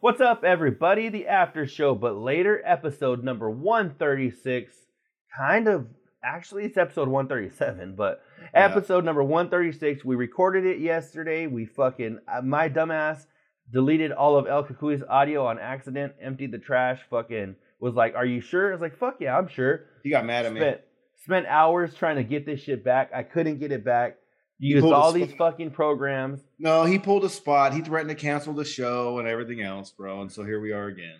What's up, everybody? The after show, but later, episode number 136. Kind of, actually, it's episode 137, but Yeah. episode number 136. We recorded it yesterday. We fucking, uh, my dumbass deleted all of El Cucuy's audio on accident, emptied the trash, fucking was like, Are you sure? I was like, Fuck yeah, I'm sure. He got mad at me. Spent, spent hours trying to get this shit back. I couldn't get it back. You Used all these fucking programs. No, he pulled a spot. He threatened to cancel the show and everything else, bro. And so here we are again.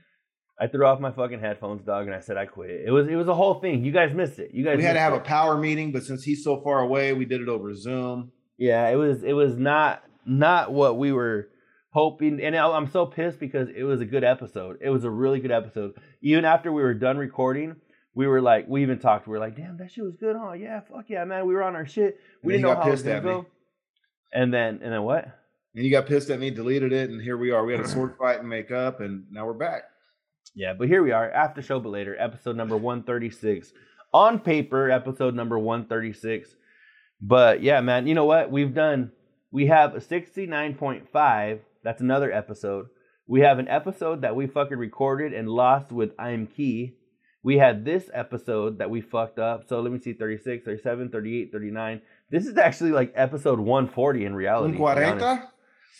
I threw off my fucking headphones, dog, and I said I quit. It was it was a whole thing. You guys missed it. You guys We had to have it. a power meeting, but since he's so far away, we did it over Zoom. Yeah, it was it was not not what we were hoping, and I'm so pissed because it was a good episode. It was a really good episode. Even after we were done recording, we were like, we even talked. We were like, damn, that shit was good, huh? Yeah, fuck yeah, man. We were on our shit. We didn't know how it was gonna me. go. And then and then what? And you got pissed at me, deleted it, and here we are. We had a sword fight and make up, and now we're back. Yeah, but here we are, after show, but later, episode number 136. On paper, episode number 136. But yeah, man, you know what? We've done, we have a 69.5. That's another episode. We have an episode that we fucking recorded and lost with I'm Key. We had this episode that we fucked up. So let me see 36, 37, 38, 39. This is actually like episode 140 in reality. Un to be honest. 40?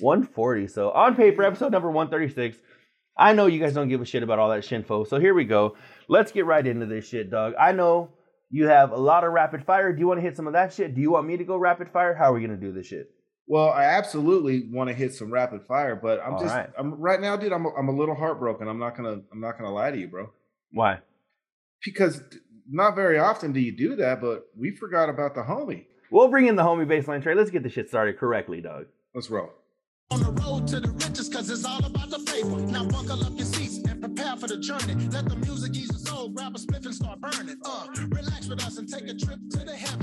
140. So on paper, episode number 136. I know you guys don't give a shit about all that shinfo. So here we go. Let's get right into this shit, dog. I know you have a lot of rapid fire. Do you want to hit some of that shit? Do you want me to go rapid fire? How are we gonna do this shit? Well, I absolutely want to hit some rapid fire, but I'm All just right. I'm right now, dude. I'm a, I'm a little heartbroken. I'm not gonna I'm not gonna lie to you, bro. Why? Because not very often do you do that, but we forgot about the homie. We'll bring in the homie baseline trade. Let's get the shit started correctly, dog. Let's roll. On the road to the riches, cause it's all about the paper. Now buckle up your seats and prepare for the journey. Let the music ease your soul, grab a spliff and start burning. Uh, relax with us and take a trip to the heavens.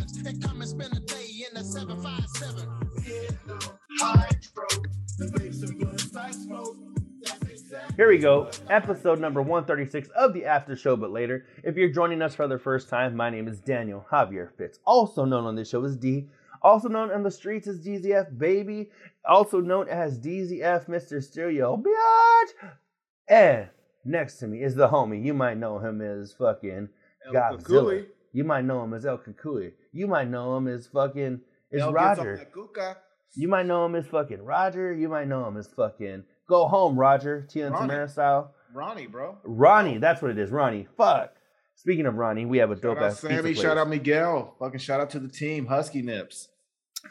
Here we go. Episode number 136 of the After Show, but later. If you're joining us for the first time, my name is Daniel Javier Fitz, also known on this show as D, also known on the streets as DZF Baby, also known as DZF Mr. Stereo Biatch. And next to me is the homie. You might know him as fucking Godzilla. You might know him as El Cucuy. You might know him as fucking is Roger. You might know him as fucking Roger. You might know him as fucking Go Home Roger, Tia and Ronnie. Tamara style. Ronnie, bro. Ronnie, that's what it is. Ronnie. Fuck. Speaking of Ronnie, we have a dope ass Sammy. Shout place. out Miguel. Fucking shout out to the team. Husky Nips.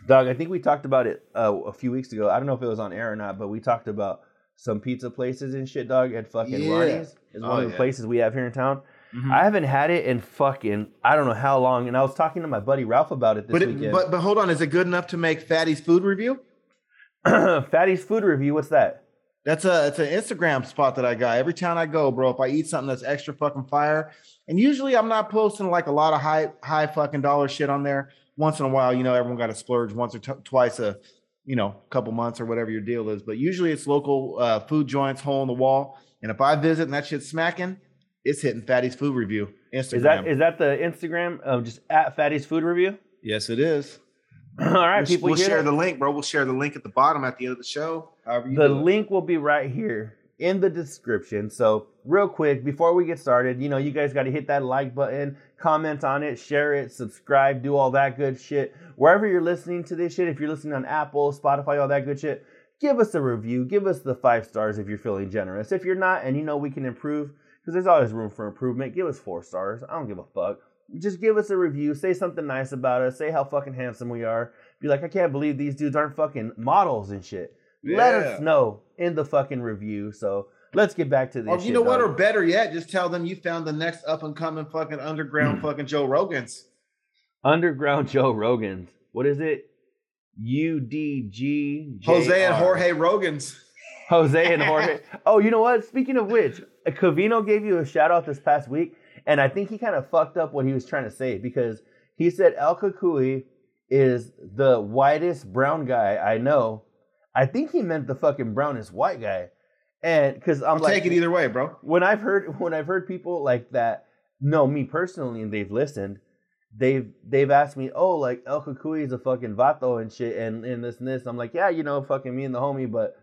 Dog, I think we talked about it uh, a few weeks ago. I don't know if it was on air or not, but we talked about some pizza places and shit, dog, at fucking Yeah. Ronnie's. Is Oh, one of the yeah. places we have here in town. Mhm. I haven't had it in fucking I don't know how long, and I was talking to my buddy Ralph about it this But, it, weekend. but but hold on, is it good enough to make Fatty's food review? Fatty's food review. What's that? That's a it's an Instagram spot that I got. Every time I go, bro, if I eat something that's extra fucking fire, and usually I'm not posting like a lot of high high fucking dollar shit on there. Once in a while, you know, everyone got to splurge once or t- twice a you know couple months or whatever your deal is. But usually it's local uh, food joints, hole in the wall. And if I visit and that shit's smacking, it's hitting Fatty's food review Instagram. Is that is that the Instagram of just at Fatty's food review? yes, it is. All right, we'll people. we'll share that? the link, bro. We'll share the link at the bottom at the end of the show. The link will be right here in the description. So, real quick, before we get started, you know, you guys got to hit that like button, comment on it, share it, subscribe, do all that good shit. Wherever you're listening to this shit, if you're listening on Apple, Spotify, all that good shit, give us a review. Give us the five stars if you're feeling generous. If you're not and you know we can improve, because there's always room for improvement, give us four stars. I don't give a fuck. Just give us a review. Say something nice about us. Say how fucking handsome we are. Be like, I can't believe these dudes aren't fucking models and shit. Let us know in the fucking review. So let's get back to this. Or you shit, know what? Or better yet, just tell them you found the next up and coming fucking underground fucking Joe Rogans. Underground Joe Rogan's. What is it? U D G Jose and Jorge Rogans. Jose and Jorge. oh, you know what? Speaking of which, Covino gave you a shout out this past week, and I think he kind of fucked up what he was trying to say because he said El Cucuy is the whitest brown guy I know. I think he meant the fucking brownest white guy, and because I'm I'll like, take it either way, bro. when I've heard when I've heard people like that know me personally and they've listened, they've they've asked me, oh, like El Cucuy is a fucking vato and shit and, and this and this. I'm like, yeah, you know, fucking me and the homie, but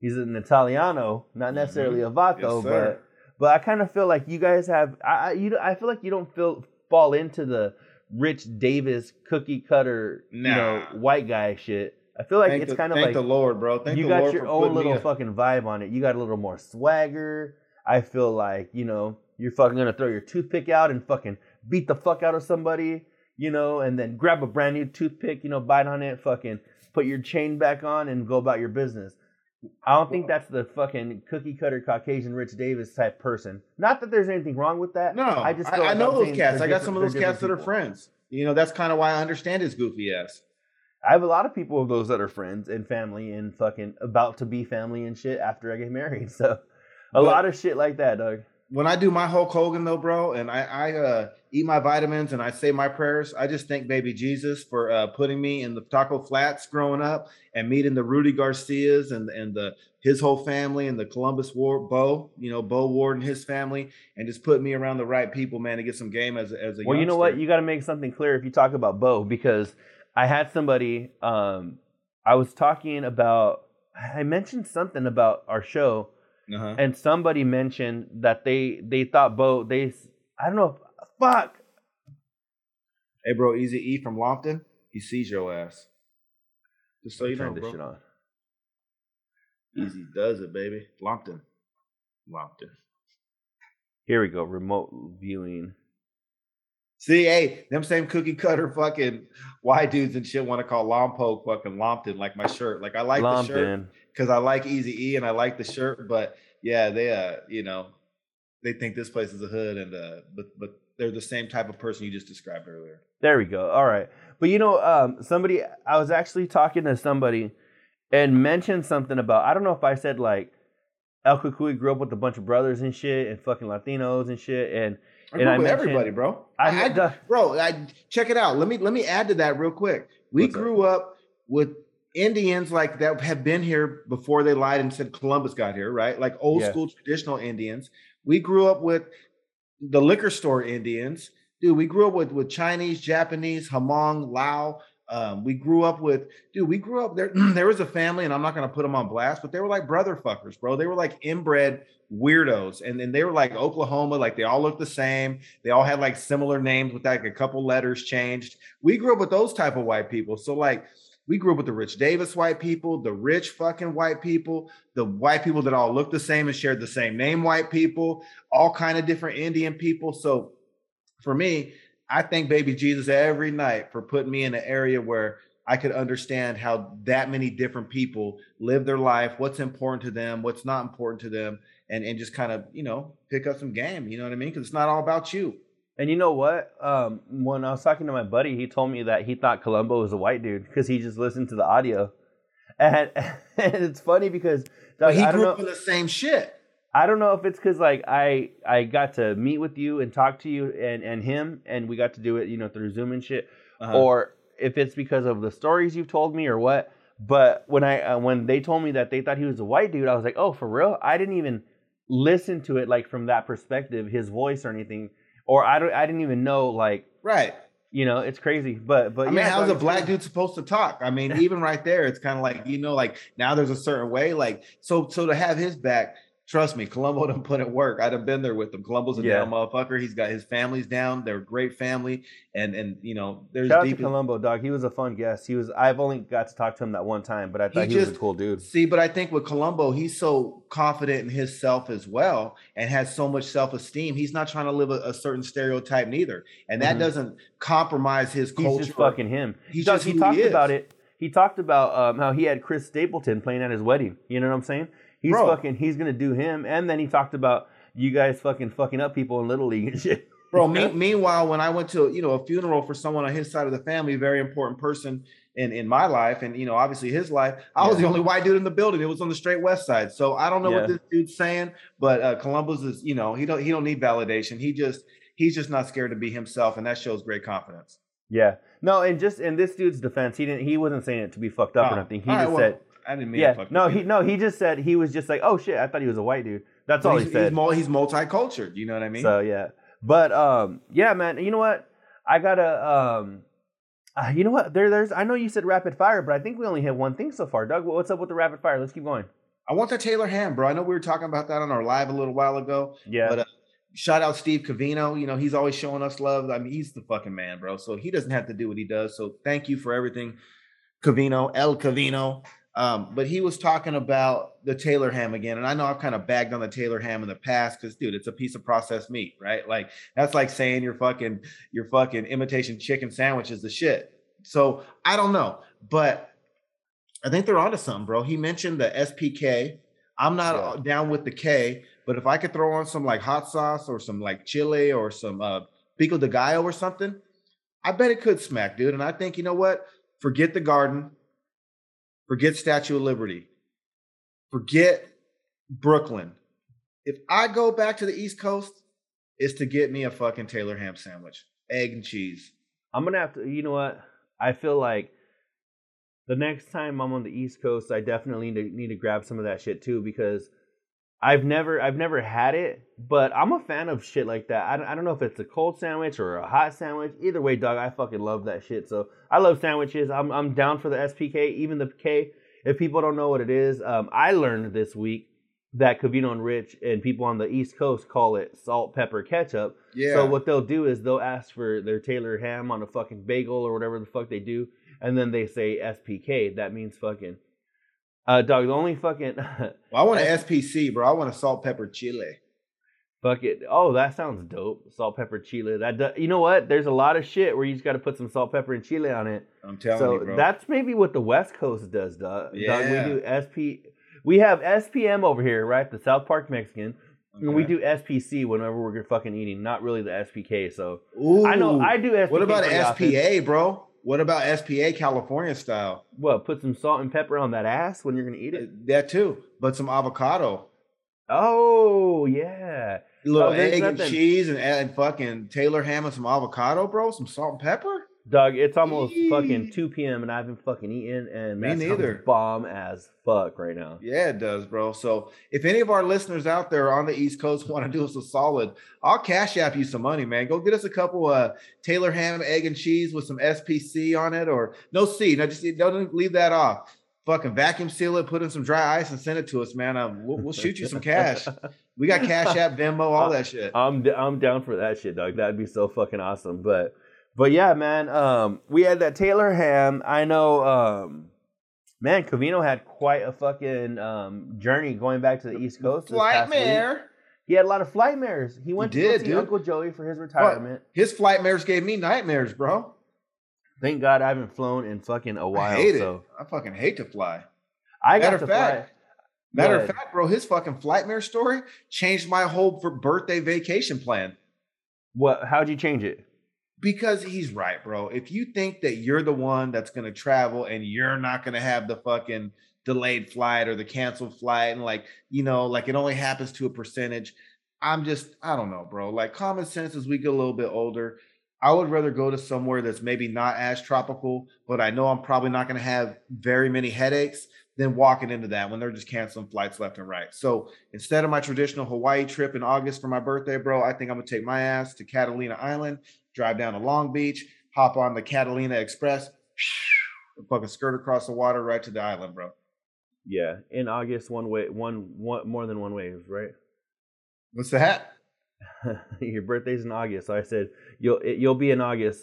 He's an Italiano, not necessarily a vato, Mm-hmm. Yes, but but I kind of feel like you guys have. I I- you I feel like you don't feel fall into the Rich Davis cookie cutter, you know, white guy shit. I feel like thank it's the, kind of thank like the Lord, bro. Thank you got Lord your own little fucking vibe on it. You got a little more swagger. I feel like you know you're fucking gonna throw your toothpick out and fucking beat the fuck out of somebody, you know, and then grab a brand new toothpick, you know, bite on it, fucking put your chain back on and go about your business. I don't think that's the fucking cookie cutter Caucasian Rich Davis type person. Not that there's anything wrong with that. No, I I, just I, like know those cats. I got some of those cats that are friends. You know, that's kind of why I understand his goofy ass. I have a lot of people of those that are friends and family and fucking about to be family and shit after I get married. So a But- lot of shit like that, Doug. When I do my Hulk Hogan though, bro, and I, I uh, eat my vitamins and I say my prayers, I just thank baby Jesus for uh, putting me in the taco flats growing up and meeting the Rudy Garcias and and the his whole family and the Columbus War Bo, you know, Bo Ward and his family, and just put me around the right people, man, to get some game as a, as a Well, you know what? You got to make something clear if you talk about Bo because I had somebody. Um, I was talking about. I mentioned something about our show, uh-huh. and somebody mentioned that they they thought Bo. They I don't know. Fuck. Hey, bro, Easy E from Lompton, he sees your ass. Just so you know, Turn this bro. shit on. Easy does it, baby. Lompton, Lompton. Here we go. Remote viewing. See, hey, them same cookie cutter fucking white dudes and shit want to call Lompoc fucking Lompton, like my shirt. Like I like the shirt. Because I like Easy E and I like the shirt, but yeah, they uh, you know, they think this place is a hood and uh, but but they're the same type of person you just described earlier. There we go. All right. But you know, um, somebody I was actually talking to somebody and mentioned something about I don't know if I said like El Cucuy grew up with a bunch of brothers and shit and fucking Latinos and shit and I And I with mentioned- everybody, bro. I, I, I- bro, I check it out. Let me let me add to that real quick. We What's up? grew up with Indians like that have been here before they lied and said Columbus got here, right? Like old Yeah. school traditional Indians. We grew up with the liquor store Indians. Dude, we grew up with with Chinese, Japanese, Hmong, Lao. Um, we grew up with, dude, we grew up there. There was a family, and I'm not gonna put them on blast, but they were like brother fuckers, bro. They were like inbred weirdos, and then they were like Oklahoma, like they all looked the same. They all had like similar names with like a couple letters changed. We grew up with those type of white people. So like we grew up with the Rich Davis white people, the rich fucking white people, the white people that all looked the same and shared the same name white people, all kind of different Indian people. So for me, I thank baby Jesus every night for putting me in an area where I could understand how that many different people live their life, what's important to them, what's not important to them, and, and just kind of, you know, pick up some game. You know what I mean? Because it's not all about you. And you know what? Um, when I was talking to my buddy, he told me that he thought Columbo was a white dude because he just listened to the audio. And, and it's funny because But he grew know. up in the same shit. I don't know if it's because like I I got to meet with you and talk to you and and him and we got to do it you know through Zoom and shit, Uh-huh. or if it's because of the stories you've told me or what. But when I uh, when they told me that they thought he was a white dude, I was like, oh, for real? I didn't even listen to it like from that perspective, his voice or anything, or I don't I didn't even know like right. you know it's crazy. But but I mean, yeah, how's a black dude supposed to talk? I mean, even right there, it's kind of like you know, like now there's a certain way. Like so, so to have his back, trust me, Columbo done put in work. I'd have been there with him. Colombo's a Yeah. down motherfucker. He's got his family's down. They're a great family, and and you know, there's Shout out to deep. Columbo, dog. He was a fun guest. He was. I've only got to talk to him that one time, but I thought He he, was a cool dude. See, but I think with Colombo, he's so confident in himself as well, and has so much self-esteem. He's not trying to live a, a certain stereotype neither, and that Mhm. doesn't compromise his He's culture. just fucking him. He's Doug, just he talked he about it. He talked about um, how he had Chris Stapleton playing at his wedding. You know what I'm saying? He's Bro. fucking. He's gonna do him, and then he talked about you guys fucking fucking up people in little league and shit. Bro, me, meanwhile, when I went to you know a funeral for someone on his side of the family, very important person in in my life, and you know obviously his life, I was the only white dude in the building. It was on the straight west side, so I don't know Yeah. what this dude's saying, but uh, Columbus is you know he don't he don't need validation. He just he's just not scared to be himself, and that shows great confidence. Yeah. No, and just in this dude's defense, he didn't. He wasn't saying it to be fucked up Oh, or nothing. He all right, just well, said, I didn't mean to "Yeah, fuck no, with he no, he just said he was just like, oh shit, I thought he was a white dude. That's But all he's, he said. He's, mul- he's multicultural. You know what I mean? So yeah, but um, yeah, man. You know what? I gotta um, uh, you know what? There, there's. I know you said rapid fire, but I think we only hit one thing so far. Doug, what's up with the rapid fire? Let's keep going. I want the Taylor ham, bro. I know we were talking about that on our live a little while ago. Yeah. But uh, shout out Steve Covino. You know, he's always showing us love. I mean, he's the fucking man, bro. So he doesn't have to do what he does. So thank you for everything, Covino, El Cavino. Um, but he was talking about the Taylor ham again. And I know I've kind of bagged on the Taylor ham in the past because, dude, it's a piece of processed meat, right? Like, that's like saying your fucking, your fucking imitation chicken sandwich is the shit. So I don't know. But I think they're onto something, bro. He mentioned the SPK. I'm not Yeah. down with the K, but if I could throw on some like hot sauce or some like chili or some uh, pico de gallo or something, I bet it could smack, dude. And I think, you know what? Forget the garden. Forget Statue of Liberty. Forget Brooklyn. If I go back to the East Coast, it's to get me a fucking Taylor ham sandwich, egg and cheese. I'm gonna have to. You know what? I feel like the next time I'm on the East Coast, I definitely need to, need to grab some of that shit too because I've never I've never had it, but I'm a fan of shit like that. I don't, I don't know if it's a cold sandwich or a hot sandwich. Either way, dog, I fucking love that shit. So I love sandwiches. I'm I'm down for the SPK, even the K. If people don't know what it is, um, I learned this week that Covino and Rich and people on the East Coast call it salt, pepper, ketchup. Yeah. So what they'll do is they'll ask for their Taylor ham on a fucking bagel or whatever the fuck they do, and then they say SPK. That means fucking. Uh, dog. The only fucking Well, I want an SPC, bro. I want a salt, pepper, chili. fuck it. Oh, that sounds dope. Salt, pepper, chile. That do, you know what? There's a lot of shit where you just got to put some salt, pepper, and chile on it. I'm telling so you, bro. that's maybe what the West Coast does, dog. Dog, Yeah. we do SP. We have SPM over here, right? The South Park Mexican. And we do SPC whenever we're fucking eating, not really the SPK. So Ooh. I know I do SPK. What about pretty often. SPA, bro? What about SPA California style? What? Put some salt and pepper on that ass when you're gonna eat it. Uh, that too, but some avocado, Oh yeah. a little Oh, egg and cheese, and, and fucking Taylor ham and some avocado, bro. Some salt and pepper. Doug, it's almost Yee. fucme 2 p.m. and I haven't fucking eaten, and Me that sounds neither. bomb as fuck right now. Yeah, it does, bro. So if any of our listeners out there on the East Coast want to do us a solid, I'll cash app you some money, man. Go get us a couple uh Taylor ham, egg and cheese with some SPC on it, or no C. No, just don't leave that off. Fucking vacuum seal it, put in some dry ice, and send it to us, man. Um, we'll, we'll shoot you some cash. We got Cash App, Venmo, all that shit. I'm d- I'm down for that shit, Doug. That'd be so fucking awesome. But but yeah, man. Um, we had that Taylor ham. I know. Um, man, Covino had quite a fucking um journey going back to the East Coast. this Flight past week. He had a lot of flight mares. He went He to did, see dude. Uncle Joey for his retirement. His flight mares gave me nightmares, bro. Thank God I haven't flown in fucking a while. I hate so it. I fucking hate to fly. I got Matter to fact, fly. Matter of fact, bro, his fucking flight mare story changed my whole for birthday vacation plan. What? How'd you change it? Because he's right, bro. If you think that you're the one that's gonna travel and you're not gonna have the fucking delayed flight or the canceled flight, and like, you know, like it only happens to a percentage. I'm just, I don't know, bro. Like common sense as we get a little bit older, I would rather go to somewhere that's maybe not as tropical, but I know I'm probably not gonna have very many headaches than walking into that when they're just canceling flights left and right. So instead of my traditional Hawaii trip in August for my birthday, bro, I think I'm gonna take my ass to Catalina Island, drive down to Long Beach, hop on the Catalina Express, fucking skirt across the water right to the island, bro. Yeah, in August, one way, one, one more than one wave, right? What's the hat? Your birthday's in August, so I said you'll it, you'll be in August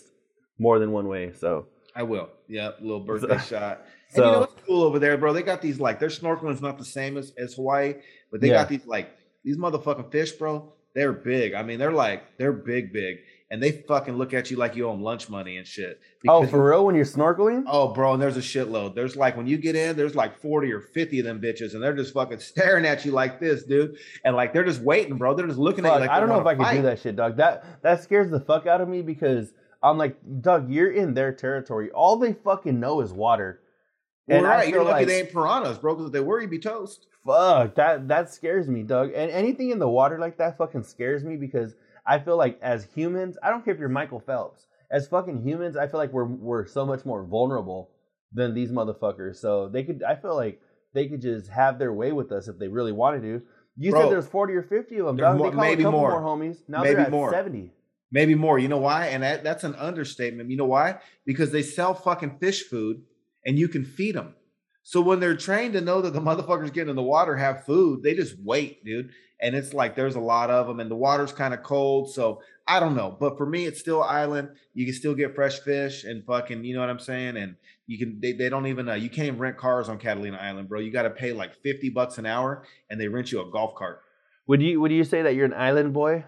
more than one way. So I will. Yep, little birthday shot. so and you know what's cool over there, bro? They got these like their snorkeling's not the same as, as Hawaii, but they Yeah. got these like these motherfucking fish, bro. They're big. I mean, they're like they're big, big, and they fucking look at you like you owe them lunch money and shit. oh, for real? When you're snorkeling? Oh, bro, and there's a shitload. There's like when you get in, there's like 40 or 50 of them bitches, and they're just fucking staring at you like this, dude. And like they're just waiting, bro. They're just looking at you like I don't know if I wanna do that shit, Doug. That that scares the fuck out of me because I'm like, Doug, you're in their territory. All they fucking know is water. Well, And I right, you're lucky like- they ain't piranhas, bro. Because if they were, you'd be toast. Fuck that that scares me, Doug. And anything in the water like that fucking scares me because I feel like as humans, I don't care if you're Michael Phelps. As fucking humans, I feel like we're we're so much more vulnerable than these motherfuckers. So they could I feel like they could just have their way with us if they really wanted to. You Bro, said there's 40 or 50 of them, Doug. more- they call maybe a couple more. more. homies. Now Maybe they're at more. 70. Maybe more. You know why? And that, that's an understatement. You know why? Because they sell fucking fish food, and you can feed them. So when they're trained to know that the motherfuckers getting in the water have food, they just wait, dude. And it's like there's a lot of them, and the water's kind of cold. So I don't know. But for me, it's still island. You can still get fresh fish and fucking, you know what I'm saying? And you can they, they don't even uh, you can't even rent cars on Catalina Island, bro. You got to pay like 50 bucks an hour and they rent you a golf cart. Would you would you say that you're an island boy?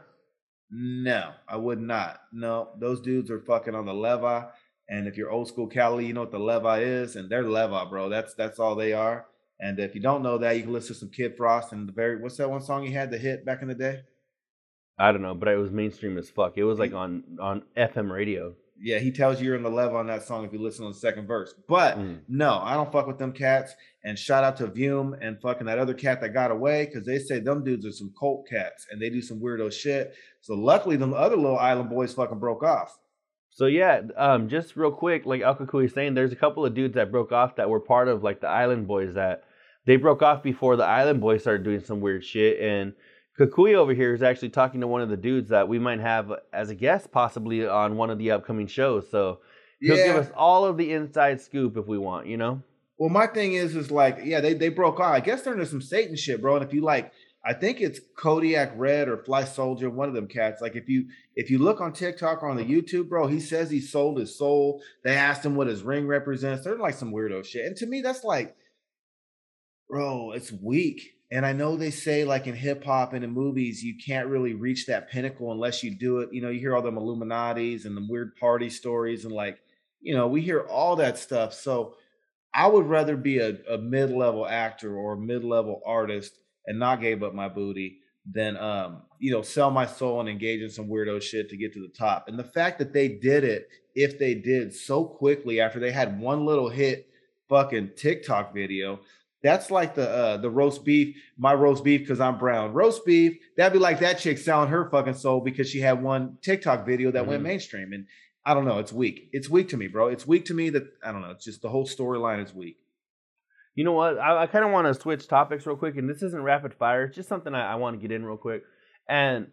No, I would not. No, those dudes are fucking on the leva. And if you're old school Cali, you know what the leva is, and they're leva, bro. That's that's all they are. And if you don't know that, you can listen to some Kid Frost and the very what's that one song he had the hit back in the day? I don't know, but it was mainstream as fuck. It was like on on FM radio. Yeah, he tells you you're in the leva on that song if you listen to the second verse. But Mm. no, I don't fuck with them cats. And shout out to Vume and fucking that other cat that got away because they say them dudes are some cult cats and they do some weirdo shit. So luckily, them other little island boys fucking broke off. So yeah, um, just real quick, like El Cucuy is saying, there's a couple of dudes that broke off that were part of like the Island Boys that they broke off before the Island Boys started doing some weird shit. And Cucuy over here is actually talking to one of the dudes that we might have as a guest, possibly on one of the upcoming shows. So he'll give us all of the inside scoop if we want, you know. Well, my thing is, is like, yeah, they they broke off. I guess they're into some Satan shit, bro. And if you like, I think it's Kodiak Red or Fly Soldier, one of them cats. Like, if you if you look on TikTok or on the YouTube, bro, he says he sold his soul. They asked him what his ring represents. They're like some weirdo shit. And to me, that's like, bro, it's weak. And I know they say like in hip hop and in movies, you can't really reach that pinnacle unless you do it. You know, you hear all them Illuminati's and the weird party stories, and like, you know, we hear all that stuff. So I would rather be a, a mid-level actor or a mid-level artist and not gave up my booty than um, you know, sell my soul and engage in some weirdo shit to get to the top. And the fact that they did it, if they did so quickly after they had one little hit fucking TikTok video, that's like the uh the roast beef, my roast beef because I'm brown. Roast beef, that'd be like that chick selling her fucking soul because she had one TikTok video that went Mhm. mainstream. And I don't know, it's weak. It's weak to me, bro. It's weak to me that I don't know. It's just the whole storyline is weak. You know what? I, I kind of want to switch topics real quick, and this isn't rapid fire. It's just something I, I want to get in real quick. And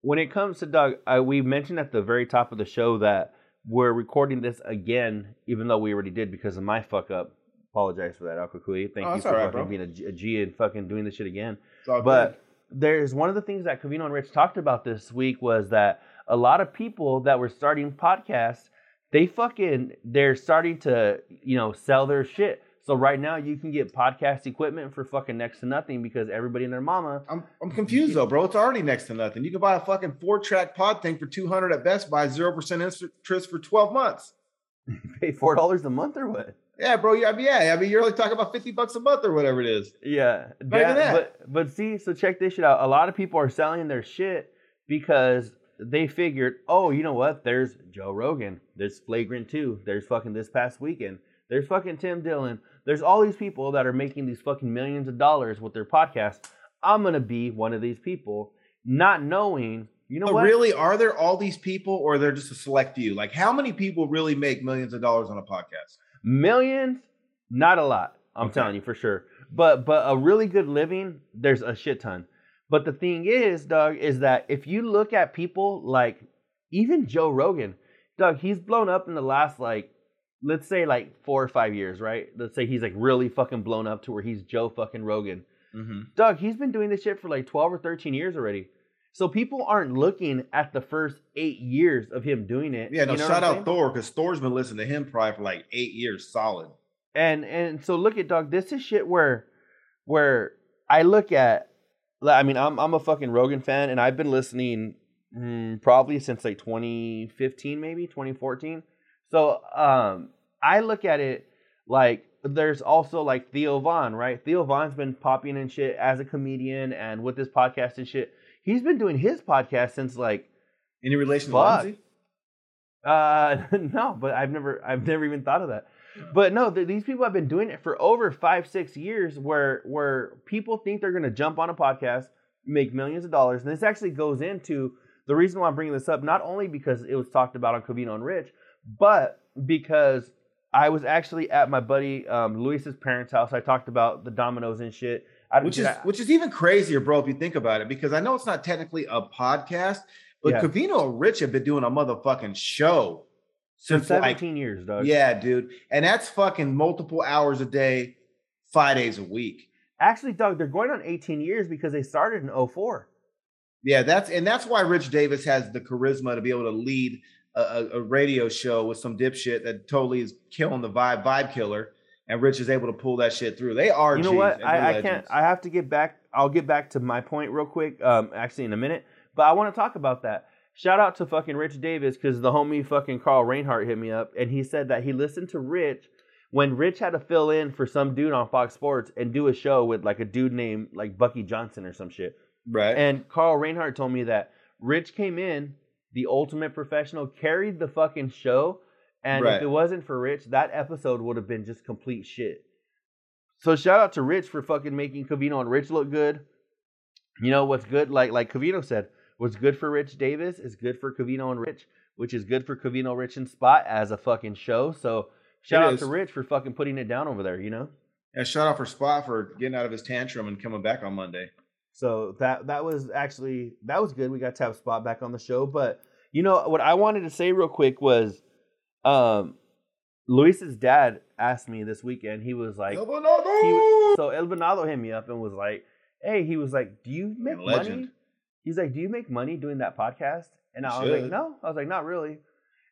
when it comes to Doug, I, we mentioned at the very top of the show that we're recording this again, even though we already did because of my fuck up. Apologize for that, El Cucuy. Thank Oh, you for right, fucking bro. being a G, a G and fucking doing this shit again. But there's one of the things that Covino and Rich talked about this week was that a lot of people that were starting podcasts, they fucking they're starting to you know sell their shit. So right now you can get podcast equipment for fucking next to nothing because everybody and their mama I'm I'm confused though, bro. It's already next to nothing. You can buy a fucking four track pod thing for two hundred at Best Buy, zero percent interest for twelve months. pay four dollars a month or what? Yeah, bro. Yeah, I mean, yeah. I mean, you're only talking about fifty bucks a month or whatever it is. Yeah, even that. But but see, so check this shit out. A lot of people are selling their shit because they figured, oh, you know what? There's Joe Rogan. There's Flagrant Two. There's fucking this past weekend. There's fucking Tim Dillon. There's all these people that are making these fucking millions of dollars with their podcasts. I'm gonna be one of these people, not knowing. You know but what? really, are there all these people, or they're just a select few? Like, how many people really make millions of dollars on a podcast? Millions, not a lot. I'm Okay. telling you for sure. But but a really good living, there's a shit ton. But the thing is, Doug, is that if you look at people like even Joe Rogan, Doug, he's blown up in the last like let's say like four or five years, right? Let's say he's like really fucking blown up to where he's Joe fucking Rogan. Mm-hmm. Doug, he's been doing this shit for like 12 or 13 years already. So people aren't looking at the first eight years of him doing it. Yeah, no. You know shout out saying? Thor because Thor's been listening to him probably for like eight years solid. And and so look at dog. This is shit where where I look at. I mean, I'm I'm a fucking Rogan fan, and I've been listening mm, probably since like 2015, maybe 2014. So um, I look at it like there's also like Theo Von, right? Theo Von's been popping and shit as a comedian and with this podcast and shit. He's been doing his podcast since like Any relation Fuck. to Lindsay? uh no, but I've never I've never even thought of that. But no, th- these people have been doing it for over five six years, where where people think they're gonna jump on a podcast, make millions of dollars, and this actually goes into the reason why I'm bringing this up. Not only because it was talked about on Covino and Rich, but because I was actually at my buddy um, Luis's parents' house. I talked about the dominoes and shit. I, Which is I- which is even crazier, bro, if you think about it, because I know it's not technically a podcast, but Yeah. Covino and Rich have been doing a motherfucking show for since like years, dog. Yeah, dude. And that's fucking multiple hours a day, five days a week. Actually, Doug, they're going on 18 years because they started in 04. Yeah, that's and that's why Rich Davis has the charisma to be able to lead a, a, radio show with some dipshit that totally is killing the vibe, vibe killer, and Rich is able to pull that shit through. They are. You know what? I, I can't. I have to get back. I'll get back to my point real quick. Um, actually, in a minute. But I want to talk about that. Shout out to fucking Rich Davis because the homie fucking Carl Reinhardt hit me up and he said that he listened to Rich when Rich had to fill in for some dude on Fox Sports and do a show with like a dude named like Bucky Johnson or some shit. right. And Carl Reinhardt told me that Rich came in, the ultimate professional, carried the fucking show. And Right. if it wasn't for Rich, that episode would have been just complete shit. So shout out to Rich for fucking making Covino and Rich look good. You know what's good? Like like Covino said, what's good for Rich Davis is good for Covino and Rich, which is good for Covino, Rich, and Spot as a fucking show. So shout It out is. to Rich for fucking putting it down over there. You know. and shout out for Spot for getting out of his tantrum and coming back on Monday. So that that was actually that was good. We got to have Spot back on the show. But you know what I wanted to say real quick was, um, Luis's dad asked me this weekend. He was like, he, so El Venado hit me up and was like, "Hey, he was like, do you make money?" He's like, "Do you make money doing that podcast?" And I You was like, "No." I was like, "Not really."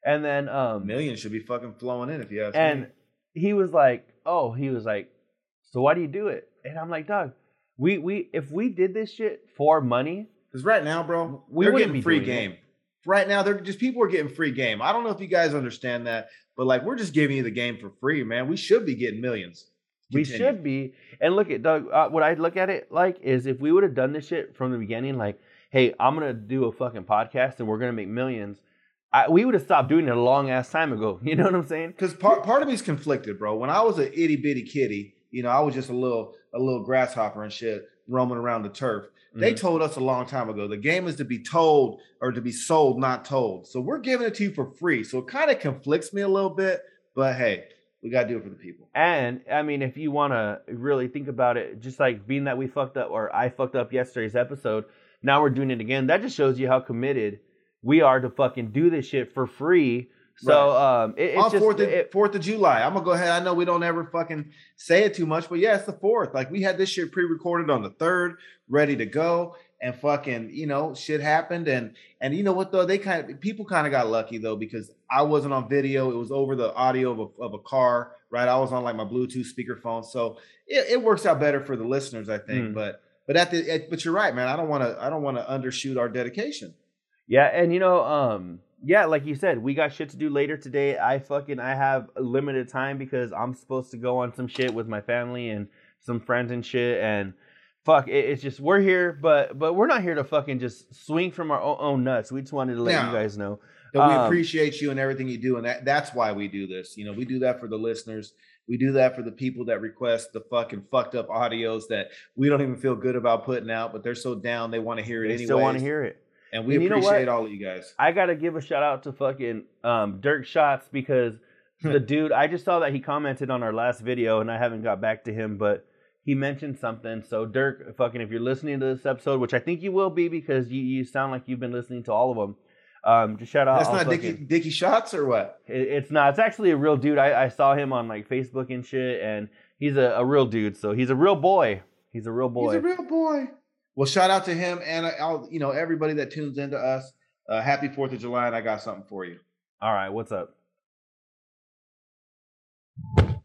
And then um, Millions should be fucking flowing in if you ask and me. he was like, "Oh," he was like, "So why do you do it?" And I'm like, "Doug, we we if we did this shit for money." Because right now, bro, We they're getting free doing it. game. Right now, they're just people are getting free game. I don't know if you guys understand that, but like we're just giving you the game for free, man. We should be getting millions. We should be. And look at Doug. Uh, what I look at it like is if we would have done this shit from the beginning, like, hey, I'm gonna do a fucking podcast and we're gonna make millions. I, we would have stopped doing it a long ass time ago. You know what I'm saying? Because part part of me's conflicted, bro. When I was an itty bitty kitty, you know, I was just a little a little grasshopper and shit roaming around the turf. They Mhm. told us a long time ago the game is to be told or to be sold, not told. So we're giving it to you for free. So it kind of conflicts me a little bit, but hey, we gotta do it for the people. And I mean, if you want to really think about it, just like being that we fucked up or I fucked up yesterday's episode, now we're doing it again. That just shows you how committed we are to fucking do this shit for free. So um, it, it's on just Fourth of, it- Fourth of July. I'm gonna go ahead. I know we don't ever fucking say it too much, but yeah, it's the fourth. Like we had this shit pre-recorded on the third, ready to go, and fucking, you know, shit happened. And and you know what though? They kind of people kind of got lucky though because I wasn't on video. It was over the audio of a, of a car, right? I was on like my Bluetooth speakerphone, so it, it works out better for the listeners, I think. Mm. But but at the at, but you're right, man. I don't want to I don't want to undershoot our dedication. Yeah, and you know, um, yeah, like you said, we got shit to do later today. I fucking I have limited time because I'm supposed to go on some shit with my family and some friends and shit. And fuck, it, it's just we're here, but but we're not here to fucking just swing from our own, own nuts. We just wanted to let No. you guys know. that we Um, appreciate you and everything you do, and that that's why we do this. You know, we do that for the listeners. We do that for the people that request the fucking fucked up audios that we don't even feel good about putting out, but they're so down they want to hear it They anyway. still want to hear it. And we And you know appreciate what? all of you guys. I gotta give a shout out to fucking um, Dirk Shots because the dude I just saw that he commented on our last video and I haven't got back to him, but he mentioned something. So Dirk, fucking, if you're listening to this episode, which I think you will be because you, you sound like you've been listening to all of them, um, just shout out. That's not Dickie fucking- Dickie shots or what? It, it's not. It's actually a real dude. I, I saw him on like Facebook and shit, and he's a, a real dude. So he's a real boy. He's a real boy. He's a real boy. Well, shout out to him and I'll you know everybody that tunes into us. Uh, happy Fourth of July, and I got something for you. all right, what's up? Happy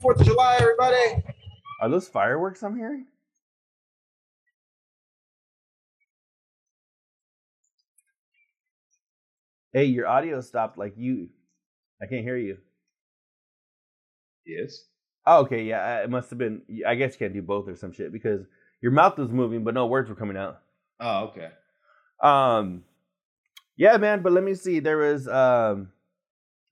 Fourth of July, everybody! Are those fireworks I'm hearing? Hey, your audio stopped. Like you, I can't hear you. Yes. Oh, okay, yeah, it must have been. I guess you can't do both or some shit because your mouth was moving, but no words were coming out. Oh, okay. Um, yeah, man. But let me see. There was um,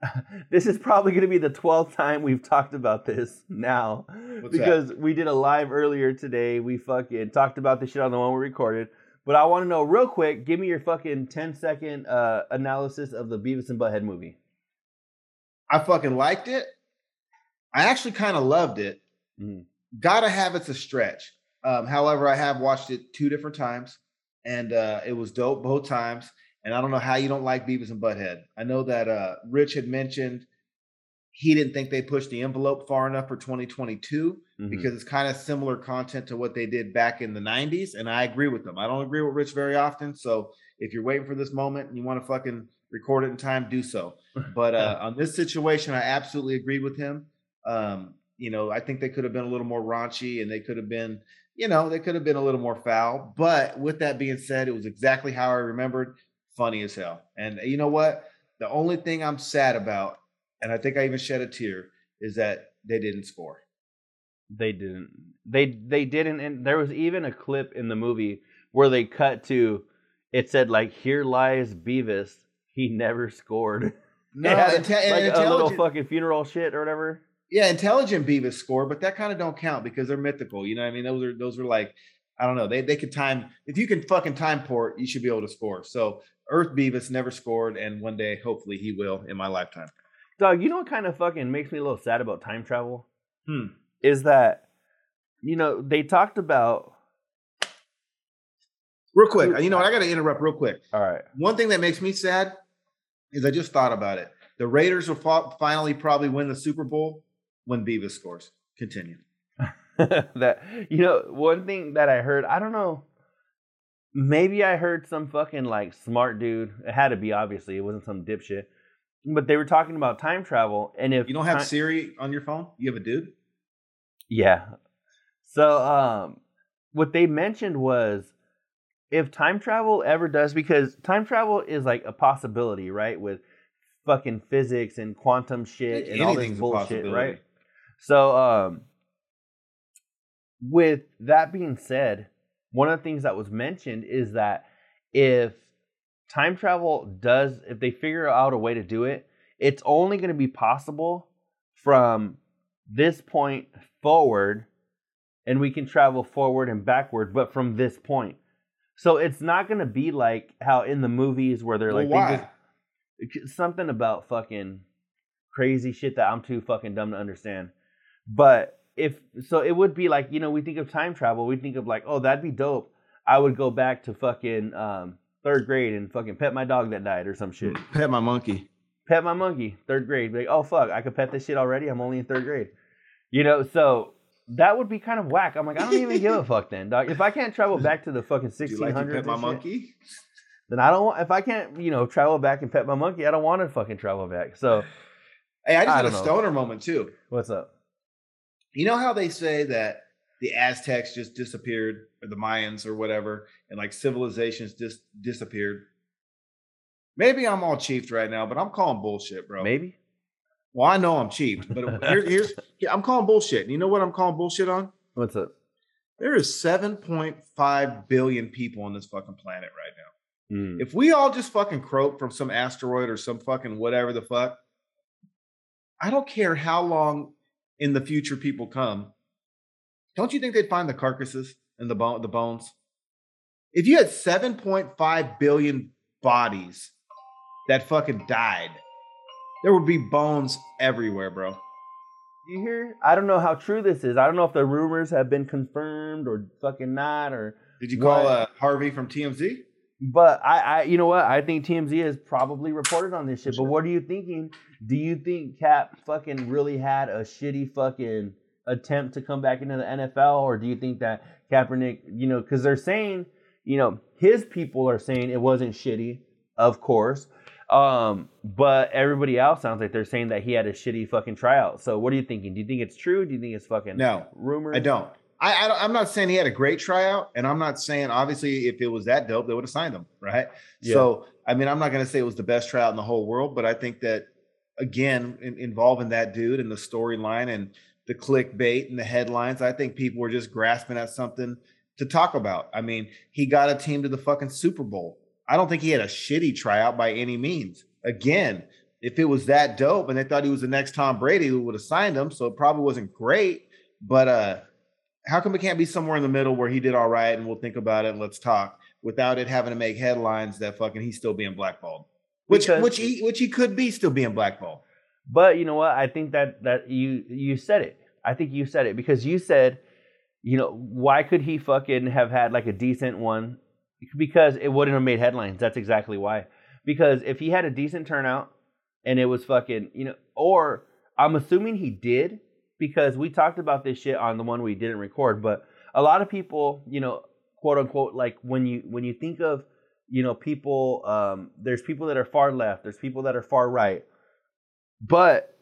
this is probably going to be the twelfth time we've talked about this now What's that? because we did a live earlier today. We fucking talked about the shit on the one we recorded. But I want to know real quick. Give me your fucking 10 second uh, analysis of the Beavis and Butthead movie. I fucking liked it. I actually kind of loved it. Mhm. Gotta have it's a stretch. Um, however, I have watched it two different times, and uh, it was dope both times. And I don't know how you don't like Beavis and Butthead. I know that uh, Rich had mentioned he didn't think they pushed the envelope far enough for 2022 Mhm. because it's kind of similar content to what they did back in the 90s. And I agree with them. I don't agree with Rich very often. So if you're waiting for this moment and you want to fucking record it in time, do so. But uh, on this situation, I absolutely agree with him. Um, you know, I think they could have been a little more raunchy and they could have been, you know, they could have been a little more foul. But with that being said, it was exactly how I remembered. Funny as hell. And you know what? The only thing I'm sad about, and I think I even shed a tear, is that they didn't score. They didn't. They they didn't. And there was even a clip in the movie where they cut to. It said like, "Here lies Beavis. He never scored." No, It had, inte- like a little fucking funeral shit or whatever. Yeah, intelligent Beavis score, but that kind of don't count because they're mythical. You know what I mean? Those are those are like I don't know. They they could time if you can fucking time port, you should be able to score. So Earth Beavis never scored, and one day hopefully he will in my lifetime. Dog, you know what kind of fucking makes me a little sad about time travel? Hmm. Is that you know they talked about. Real quick, you know what? I got to interrupt real quick. All right. One thing that makes me sad is I just thought about it. The Raiders will finally probably win the Super Bowl when Beavis scores. Continue. that you know one thing that I heard I don't know maybe I heard some fucking like smart dude it had to be obviously it wasn't some dipshit but they were talking about time travel and if You don't have time- Siri on your phone? You have a dude? yeah so um what they mentioned was if time travel ever does because time travel is like a possibility right with fucking physics and quantum shit and all this Anything's bullshit right so um with that being said, one of the things that was mentioned is that if time travel does, if they figure out a way to do it, it's only going to be possible from this point forward, and we can travel forward and backward, but from this point. So it's not going to be like how in the movies where they're Well, like they just something about fucking crazy shit that I'm too fucking dumb to understand. But if so, it would be like you know we think of time travel, we think of like oh that'd be dope. I would go back to fucking um, third grade and fucking pet my dog that died or some shit. Pet my monkey. Pet my monkey, third grade. Be like oh fuck, I could pet this shit already. I'm only in third grade. You know, so that would be kind of whack. I'm like I don't even give a fuck then, dog. If I can't travel back to the fucking Do you like to 1600s, pet my shit, monkey? then I don't want. If I can't, you know, travel back and pet my monkey, I don't want to fucking travel back. So Hey, I just I had a don't know. stoner moment too. what's up? You know how they say that the Aztecs just disappeared, or the Mayans, or whatever, and like civilizations just disappeared? Maybe I'm all chiefed right now, but I'm calling bullshit, bro. Maybe. Well, I know I'm chiefed, but here, here's here, I'm calling bullshit. And you know what I'm calling bullshit on? What's up? There is 7.5 billion people on this fucking planet right now. Mm. If we all just fucking croak from some asteroid or some fucking whatever the fuck, I don't care how long in the future people come. Don't you think they'd find the carcasses and the bone, the bones? If you had 7.5 billion bodies that fucking died, there would be bones everywhere, bro. You hear? I don't know how true this is. I don't know if the rumors have been confirmed or fucking not or Did you call uh, Harvey from TMZ? But I, I you know what? I think TMZ has probably reported on this shit. But what are you thinking? Do you think Cap fucking really had a shitty fucking attempt to come back into the NFL? Or do you think that Kaepernick, you know, because they're saying, you know, his people are saying it wasn't shitty, of course. Um, but everybody else sounds like they're saying that he had a shitty fucking tryout. So what are you thinking? Do you think it's true? Do you think it's fucking No, rumors? I don't. I, I I'm not saying he had a great tryout, and I'm not saying obviously if it was that dope, they would have signed him, right? Yeah. So I mean, I'm not going to say it was the best tryout in the whole world, but I think that again, in, involving that dude and the storyline and the clickbait and the headlines, I think people were just grasping at something to talk about. I mean, he got a team to the fucking Super Bowl. I don't think he had a shitty tryout by any means. Again, if it was that dope and they thought he was the next Tom Brady, who would have signed him, so it probably wasn't great. But uh how come it can't be somewhere in the middle where he did all right and we'll think about it and let's talk without it having to make headlines that fucking he's still being blackballed, which Because- which he which he could be still being blackballed. But you know what? I think that that you you said it. I think you said it because you said, you know, why could he fucking have had like a decent one? Because it wouldn't have made headlines. That's exactly why. Because if he had a decent turnout and it was fucking, you know, or I'm assuming he did because we talked about this shit on the one we didn't record. But a lot of people, you know, quote unquote, like when you when you think of, you know, people, um, there's people that are far left, there's people that are far right, but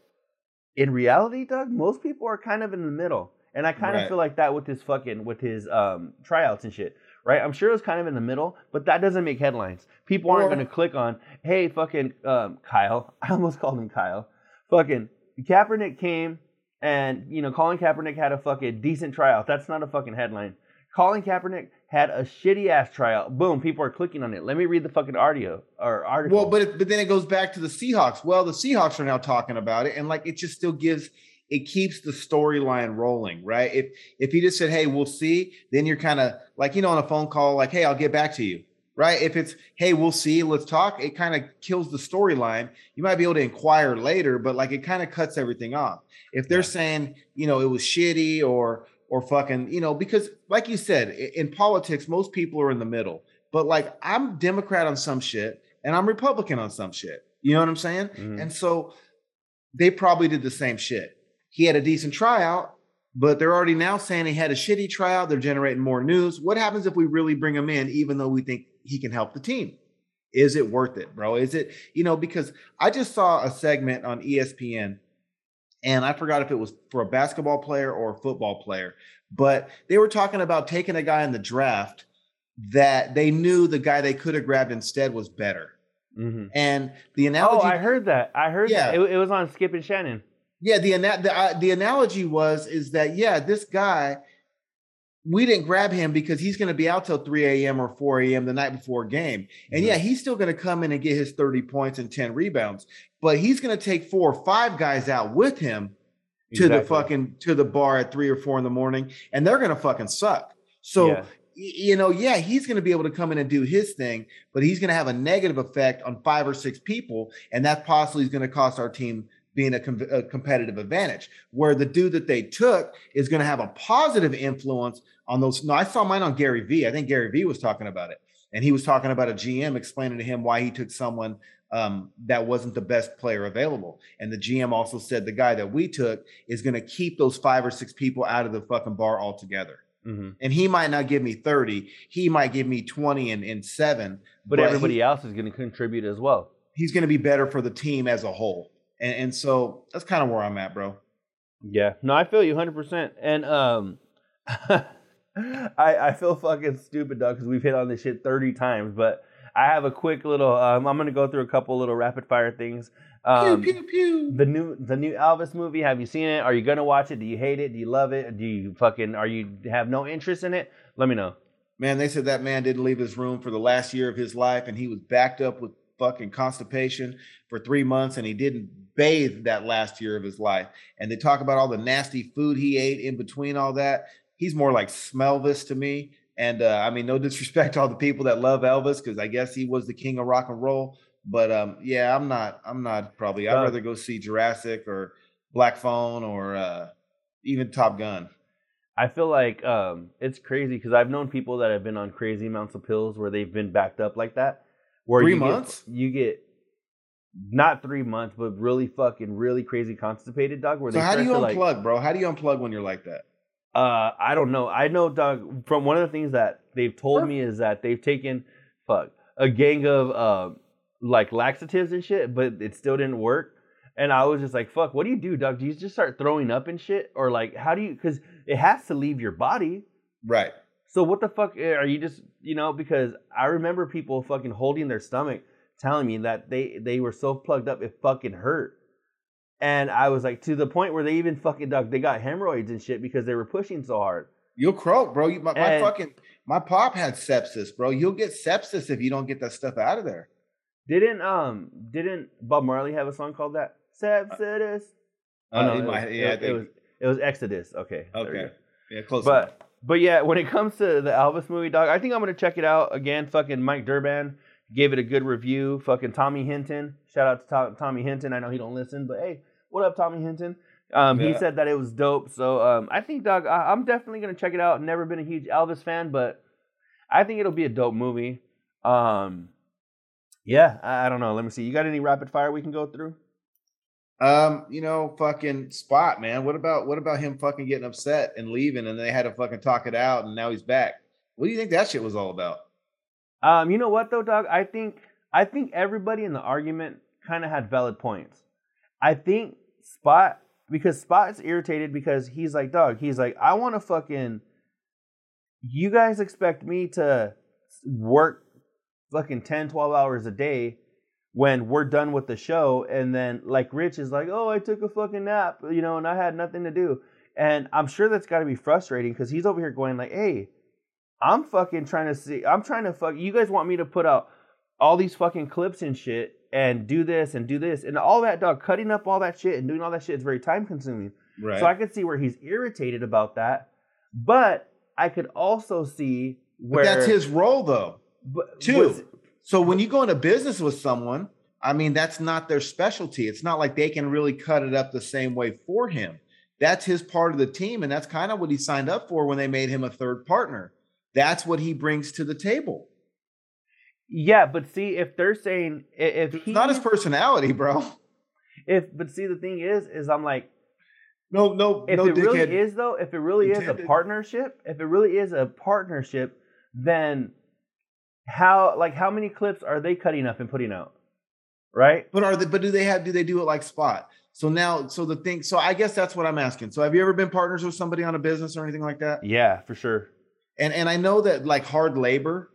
in reality, Doug, most people are kind of in the middle. And I kind of feel like that with his fucking with his um tryouts and shit. Right? I'm sure it was kind of in the middle, but that doesn't make headlines. People aren't Or- gonna click on, hey fucking um Kyle. I almost called him Kyle. Fucking Kaepernick came and you know, Colin Kaepernick had a fucking decent tryout. That's not a fucking headline. Colin Kaepernick had a shitty ass tryout. Boom, people are clicking on it. Let me read the fucking audio or article. Well, but it, but then it goes back to the Seahawks. Well, the Seahawks are now talking about it, and like it just still gives it keeps the storyline rolling, right? If if he just said, "Hey, we'll see," then you're kind of like you know on a phone call, like, "Hey, I'll get back to you." Right? If it's, "Hey, we'll see, let's talk," it kind of kills the storyline. You might be able to inquire later, but like it kind of cuts everything off. If they're saying, you know, it was shitty or or fucking, you know, because like you said, in politics, most people are in the middle. But like I'm Democrat on some shit and I'm Republican on some shit. You know what I'm saying? Mhm. And so they probably did the same shit. He had a decent tryout, but they're already now saying he had a shitty tryout. They're generating more news. What happens if we really bring him in, even though we think he can help the team? Is it worth it, bro? Is it, you know, because I just saw a segment on ESPN and I forgot if it was for a basketball player or a football player, but they were talking about taking a guy in the draft that they knew the guy they could have grabbed instead was better. Mhm. And the analogy, Oh, I heard that. I heard Yeah. that. It, it was on Skip and Shannon. Yeah, the the, uh, the analogy was is that yeah, this guy, we didn't grab him because he's going to be out till 3 a.m. or 4 a.m. the night before a game, and yeah, he's still going to come in and get his 30 points and 10 rebounds, but he's going to take four or five guys out with him to the fucking to the bar at three or four in the morning, and they're gonna fucking suck. So Yeah. you know, yeah, he's gonna be able to come in and do his thing, but he's gonna have a negative effect on five or six people, and that possibly is gonna cost our team being a, com- a competitive advantage. Where the dude that they took is gonna have a positive influence on those. No, I saw mine on Gary Vee. I think Gary Vee was talking about it, and he was talking about a GM explaining to him why he took someone um, that wasn't the best player available. And the GM also said the guy that we took is going to keep those five or six people out of the fucking bar altogether. Mhm. And he might not give me 30, he might give me 20 and, and seven, But, But everybody he- else is going to contribute as well. he's going to be better for the team as a whole. And, and so that's kind of where I'm at, bro. Yeah. No, I feel you 100%. And um I I feel fucking stupid dog cuz we've hit on this shit 30 times, but I have a quick little um I'm going to go through a couple little rapid fire things. Um pew, pew, pew. the new the new Elvis movie, have you seen it? Are you going to watch it? Do you hate it? Do you love it? Do you fucking are you have no interest in it? Let me know. Man, they said that man didn't leave his room for the last year of his life, and he was backed up with fucking constipation for three months, and he didn't bathe that last year of his life. And they talk about all the nasty food he ate in between all that. He's more like Smelvis to me. And uh, I mean, no disrespect to all the people that love Elvis, because I guess he was the king of rock and roll. But um, yeah, I'm not. I'm not probably. I'd rather go see Jurassic or Black Phone or uh, even Top Gun. I feel like um, it's crazy because I've known people that have been on crazy amounts of pills where they've been backed up like that. Where Three you get- months? you get not three months, but really fucking really crazy constipated dog. Where So how do you unplug, like, bro? How do you unplug when you're like that? Uh, I don't know. I know, dog. From one of the things that they've told me is that they've taken fuck a gang of uh, like laxatives and shit, but it still didn't work. And I was just like, fuck, what do you do, dog? Do you just start throwing up and shit, or like, how do you? Because it has to leave your body. Right. So what the fuck eh, are you just you know? Because I remember people fucking holding their stomach, telling me that they they were so plugged up it fucking hurt, and I was like to the point where they even fucking dog they got hemorrhoids and shit because they were pushing so hard. You'll croak, bro. You, my, my fucking my pop had sepsis, bro. You'll get sepsis if you don't get that stuff out of there. Didn't um didn't Bob Marley have a song called that? Exodus. Oh, no, Uh, it it was, might- yeah, I it was it was Exodus. Okay. okay. Yeah, close. enough. But yeah, when it comes to the Elvis movie, dog, I think I'm gonna check it out again. Fucking Mike Durban gave it a good review. Fucking Tommy Hinton, shout out to To- Tommy Hinton. I know he don't listen, but hey, what up, Tommy Hinton? Um, He said that it was dope. So um, I think, dog, I- I'm definitely gonna check it out. Never been a huge Elvis fan, but I think it'll be a dope movie. Um, yeah, I, I don't know. Let me see. You got any rapid fire we can go through? Um, you know, fucking spot, man. What about what about him fucking getting upset and leaving and they had to fucking talk it out and now he's back? What do you think that shit was all about? Um, you know what though, dog? I think I think everybody in the argument kind of had valid points. I think Spot because Spot's irritated because he's like, dog, he's like, I want to fucking. You guys expect me to work fucking 10, 12 hours a day when we're done with the show. And then, like, Rich is like, oh, I took a fucking nap, you know, and I had nothing to do. And I'm sure that's got to be frustrating because he's over here going, like, hey, I'm fucking trying to see, I'm trying to fuck, you guys want me to put out all these fucking clips and shit and do this and do this and all that dog cutting up all that shit and doing all that shit is very time consuming Right. so i could see where he's irritated about that but i could also see where but that's his role though. but, too. was- So when you go into business with someone, I mean, that's not their specialty. It's not like they can really cut it up the same way for him. That's his part of the team, and that's kind of what he signed up for when they made him a third partner. That's what he brings to the table. yeah but see if they're saying if It's he not his personality, bro. if but see the thing is is i'm like No, no, if no, it really is though if it really is a partnership if it really is a partnership then how like how many clips are they cutting up and putting out right But are they? But do they have? Do they do it like Spot? So now, so the thing. So I guess that's what I'm asking. So have you ever been partners with somebody on a business or anything like that? yeah for sure And and I know that like hard labor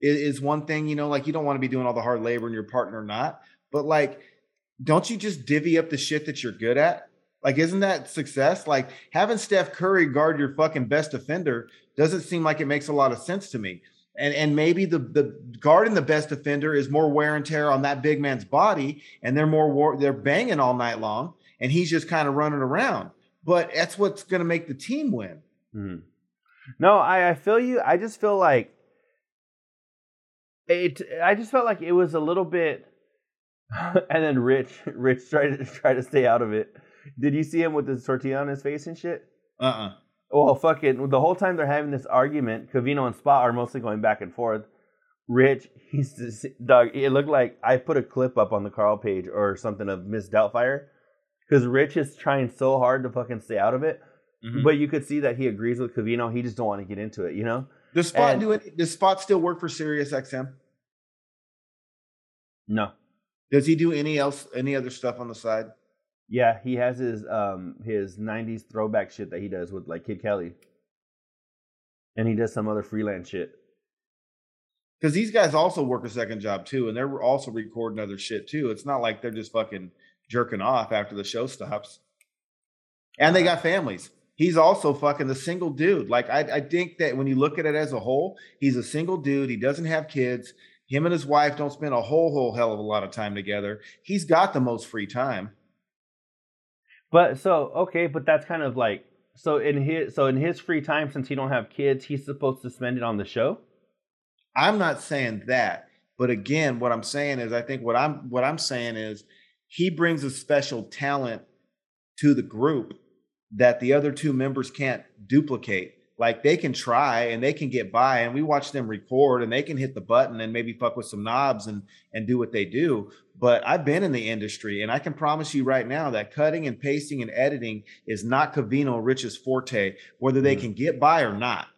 is, is one thing. You know, like you don't want to be doing all the hard labor and your partner not. But like, don't you just divvy up the shit that you're good at? Like, isn't that success? Like having Steph Curry guard your fucking best defender doesn't seem like it makes a lot of sense to me. And and maybe the the guarding the best defender is more wear and tear on that big man's body, and they're more war, they're banging all night long, and he's just kind of running around. But that's what's going to make the team win. Mhm. No, I, I feel you. I just feel like it. I just felt like it was a little bit. and then Rich, Rich tried to try to stay out of it. Did you see him with his tortilla on his face and shit? Uh uh Well, fucking the whole time they're having this argument, Covino and Spot are mostly going back and forth. Rich, he's just, dog. It looked like I put a clip up on the Carl page or something of Miss Doubtfire because Rich is trying so hard to fucking stay out of it, Mm-hmm. but you could see that he agrees with Covino. He just don't want to get into it, you know? Does Spot And- do it? Does Spot still work for Sirius XM? No. Does he do any else, any other stuff on the side? Yeah, he has his um his '90s throwback shit that he does with like Kid Kelly, and he does some other freelance shit. Because these guys also work a second job too, and they're also recording other shit too. It's not like they're just fucking jerking off after the show stops. And they got families. He's also fucking the single dude. Like I, I think that when you look at it as a whole, he's a single dude. He doesn't have kids. Him and his wife don't spend a whole whole hell of a lot of time together. He's got the most free time. But so okay, but that's kind of like so in his so in his free time since he don't have kids, he's supposed to spend it on the show. I'm not saying that, but again, what I'm saying is, I think what I'm what I'm saying is, he brings a special talent to the group that the other two members can't duplicate. Like they can try and they can get by, and we watch them record, and they can hit the button and maybe fuck with some knobs and and do what they do. But I've been in the industry, and I can promise you right now that cutting and pasting and editing is not Covino Rich's forte, whether they Mhm. can get by or not.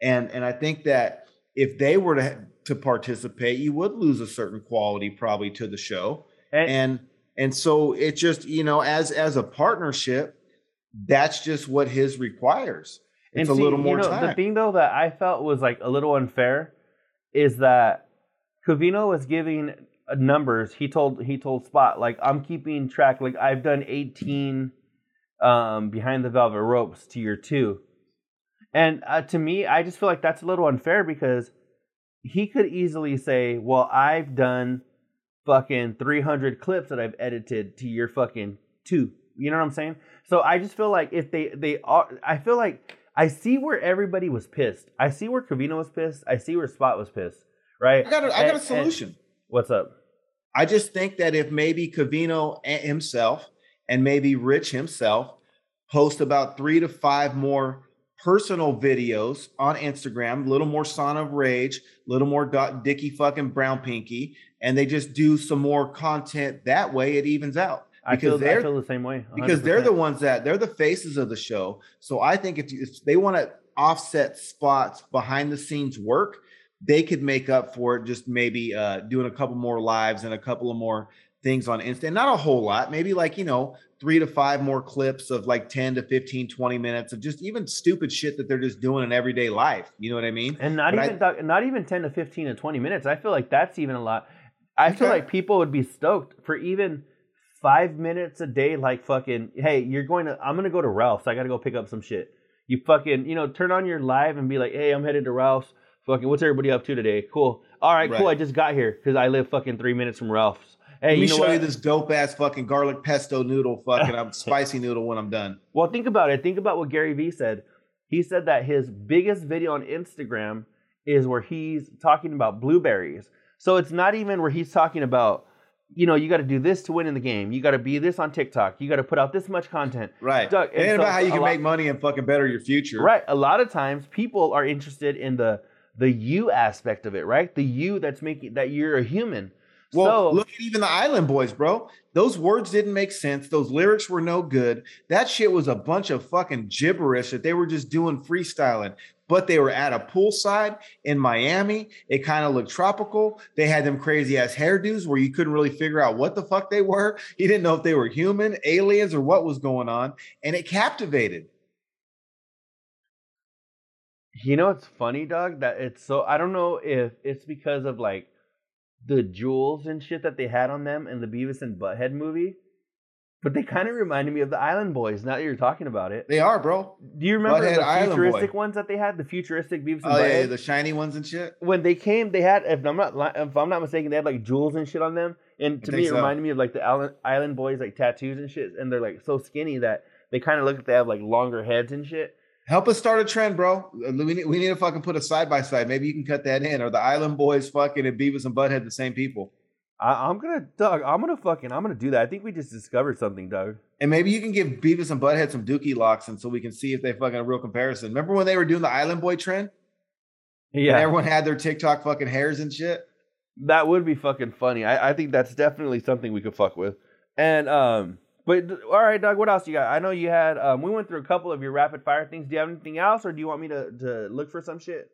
And and I think that if they were to to participate, you would lose a certain quality probably to the show. And, And and so it just you know as as a partnership, that's just what his requires. It's and a little more you know, time. The thing though that I felt was like a little unfair is that Covino was giving uh, numbers. He told he told Spot like I'm keeping track. Like I've done 18 um, behind the velvet ropes to your two, and uh, to me, I just feel like that's a little unfair because he could easily say, "Well, I've done fucking 300 clips that I've edited to your fucking two. You know what I'm saying? So I just feel like if they they are, I feel like I see where everybody was pissed. I see where Covino was pissed. I see where Spot was pissed. Right? I got a, I got a and- solution. what's up? I just think that if maybe Covino himself and maybe Rich himself post about three to five more personal videos on Instagram, a little more Son of Rage, a little more Dicky fucking Brown Pinky, and they just do some more content that way, it evens out. I feel, I feel the same way. because they're the ones that they're the faces of the show. So I think if, you, if they want to offset spots behind the scenes work, they could make up for it just maybe uh, doing a couple more lives and a couple of more things on Insta. Not a whole lot, maybe like, you know, three to five more clips of like 10 to 15, 20 minutes of just even stupid shit that they're just doing in everyday life. You know what I mean? and not But I- even not even ten to fifteen to twenty minutes. I feel like that's even a lot. I feel like people would be stoked for even five minutes a day. Like fucking, hey, you're going to. I'm gonna go to Ralph's. I gotta go pick up some shit. You fucking, you know, turn on your live and be like, hey, I'm headed to Ralph's. Fucking, what's everybody up to today? Cool. All right, cool. I just got here because I live fucking three minutes from Ralph's. Hey, Let me you know show what? you this dope ass fucking garlic pesto noodle, fucking I'm spicy noodle when I'm done. Well, think about it. Think about what Gary Vee said. He said that his biggest video on Instagram is where he's talking about blueberries. So it's not even where he's talking about, you know, you got to do this to win in the game. You got to be this on TikTok. You got to put out this much content. Right. Doug, it ain't and so about how you can lot- make money and fucking better your future. Right. A lot of times people are interested in the the you aspect of it, right? The you that's making that you're a human. Well, so look at even the Island Boys, bro. Those words didn't make sense. Those lyrics were no good. That shit was a bunch of fucking gibberish that they were just doing freestyling. But they were at a poolside in Miami. It kind of looked tropical. They had them crazy ass hairdos where you couldn't really figure out what the fuck they were. You didn't know if they were human, aliens, or what was going on. And it captivated. You know it's funny, dog? That it's so I don't know if it's because of like the jewels and shit that they had on them in the Beavis and Butthead movie, but they kind of reminded me of the Island Boys. Now that you're talking about it, They are, bro. do you remember Butthead the Island futuristic Boy. ones that they had? The futuristic Beavis and Oh, yeah, Butthead. yeah, the shiny ones and shit. when they came, they had if I'm not if I'm not mistaken, they had like jewels and shit on them, and to me it so. reminded me of like the Island, Island Boys like tattoos and shit, and they're like so skinny that they kind of look like they have like longer heads and shit. Help us start a trend, bro. Uh, We need, we need to fucking put a side by side. Maybe you can cut that in. Or the Island Boys fucking and Beavis and Butthead the same people. I, I'm gonna, Doug. I'm gonna fucking, I'm gonna do that. I think we just discovered something, Doug. And maybe you can give Beavis and Butthead some dookie locks and so we can see if they fucking a real comparison. Remember when they were doing the Island Boy trend? And Yeah, everyone had their TikTok fucking hairs and shit. that would be fucking funny. I, I think that's definitely something we could fuck with. And um, but all right, Doug. What else you got? I know you had um, we went through a couple of your rapid fire things. Do you have anything else, or do you want me to to look for some shit?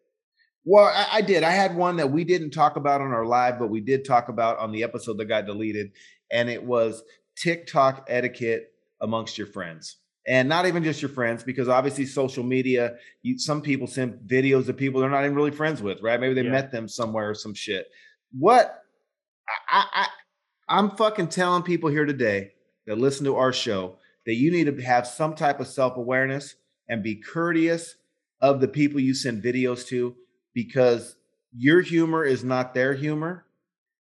Well, I, I did. I had one that we didn't talk about on our live, but we did talk about on the episode that got deleted. And it was TikTok etiquette amongst your friends. And not even just your friends, because obviously social media, you, some people send videos of people they're not even really friends with, right? Maybe they Yeah. met them somewhere or some shit. What I, I I'm fucking telling people here today that listen to our show that you need to have some type of self-awareness and be courteous of the people you send videos to because your humor is not their humor.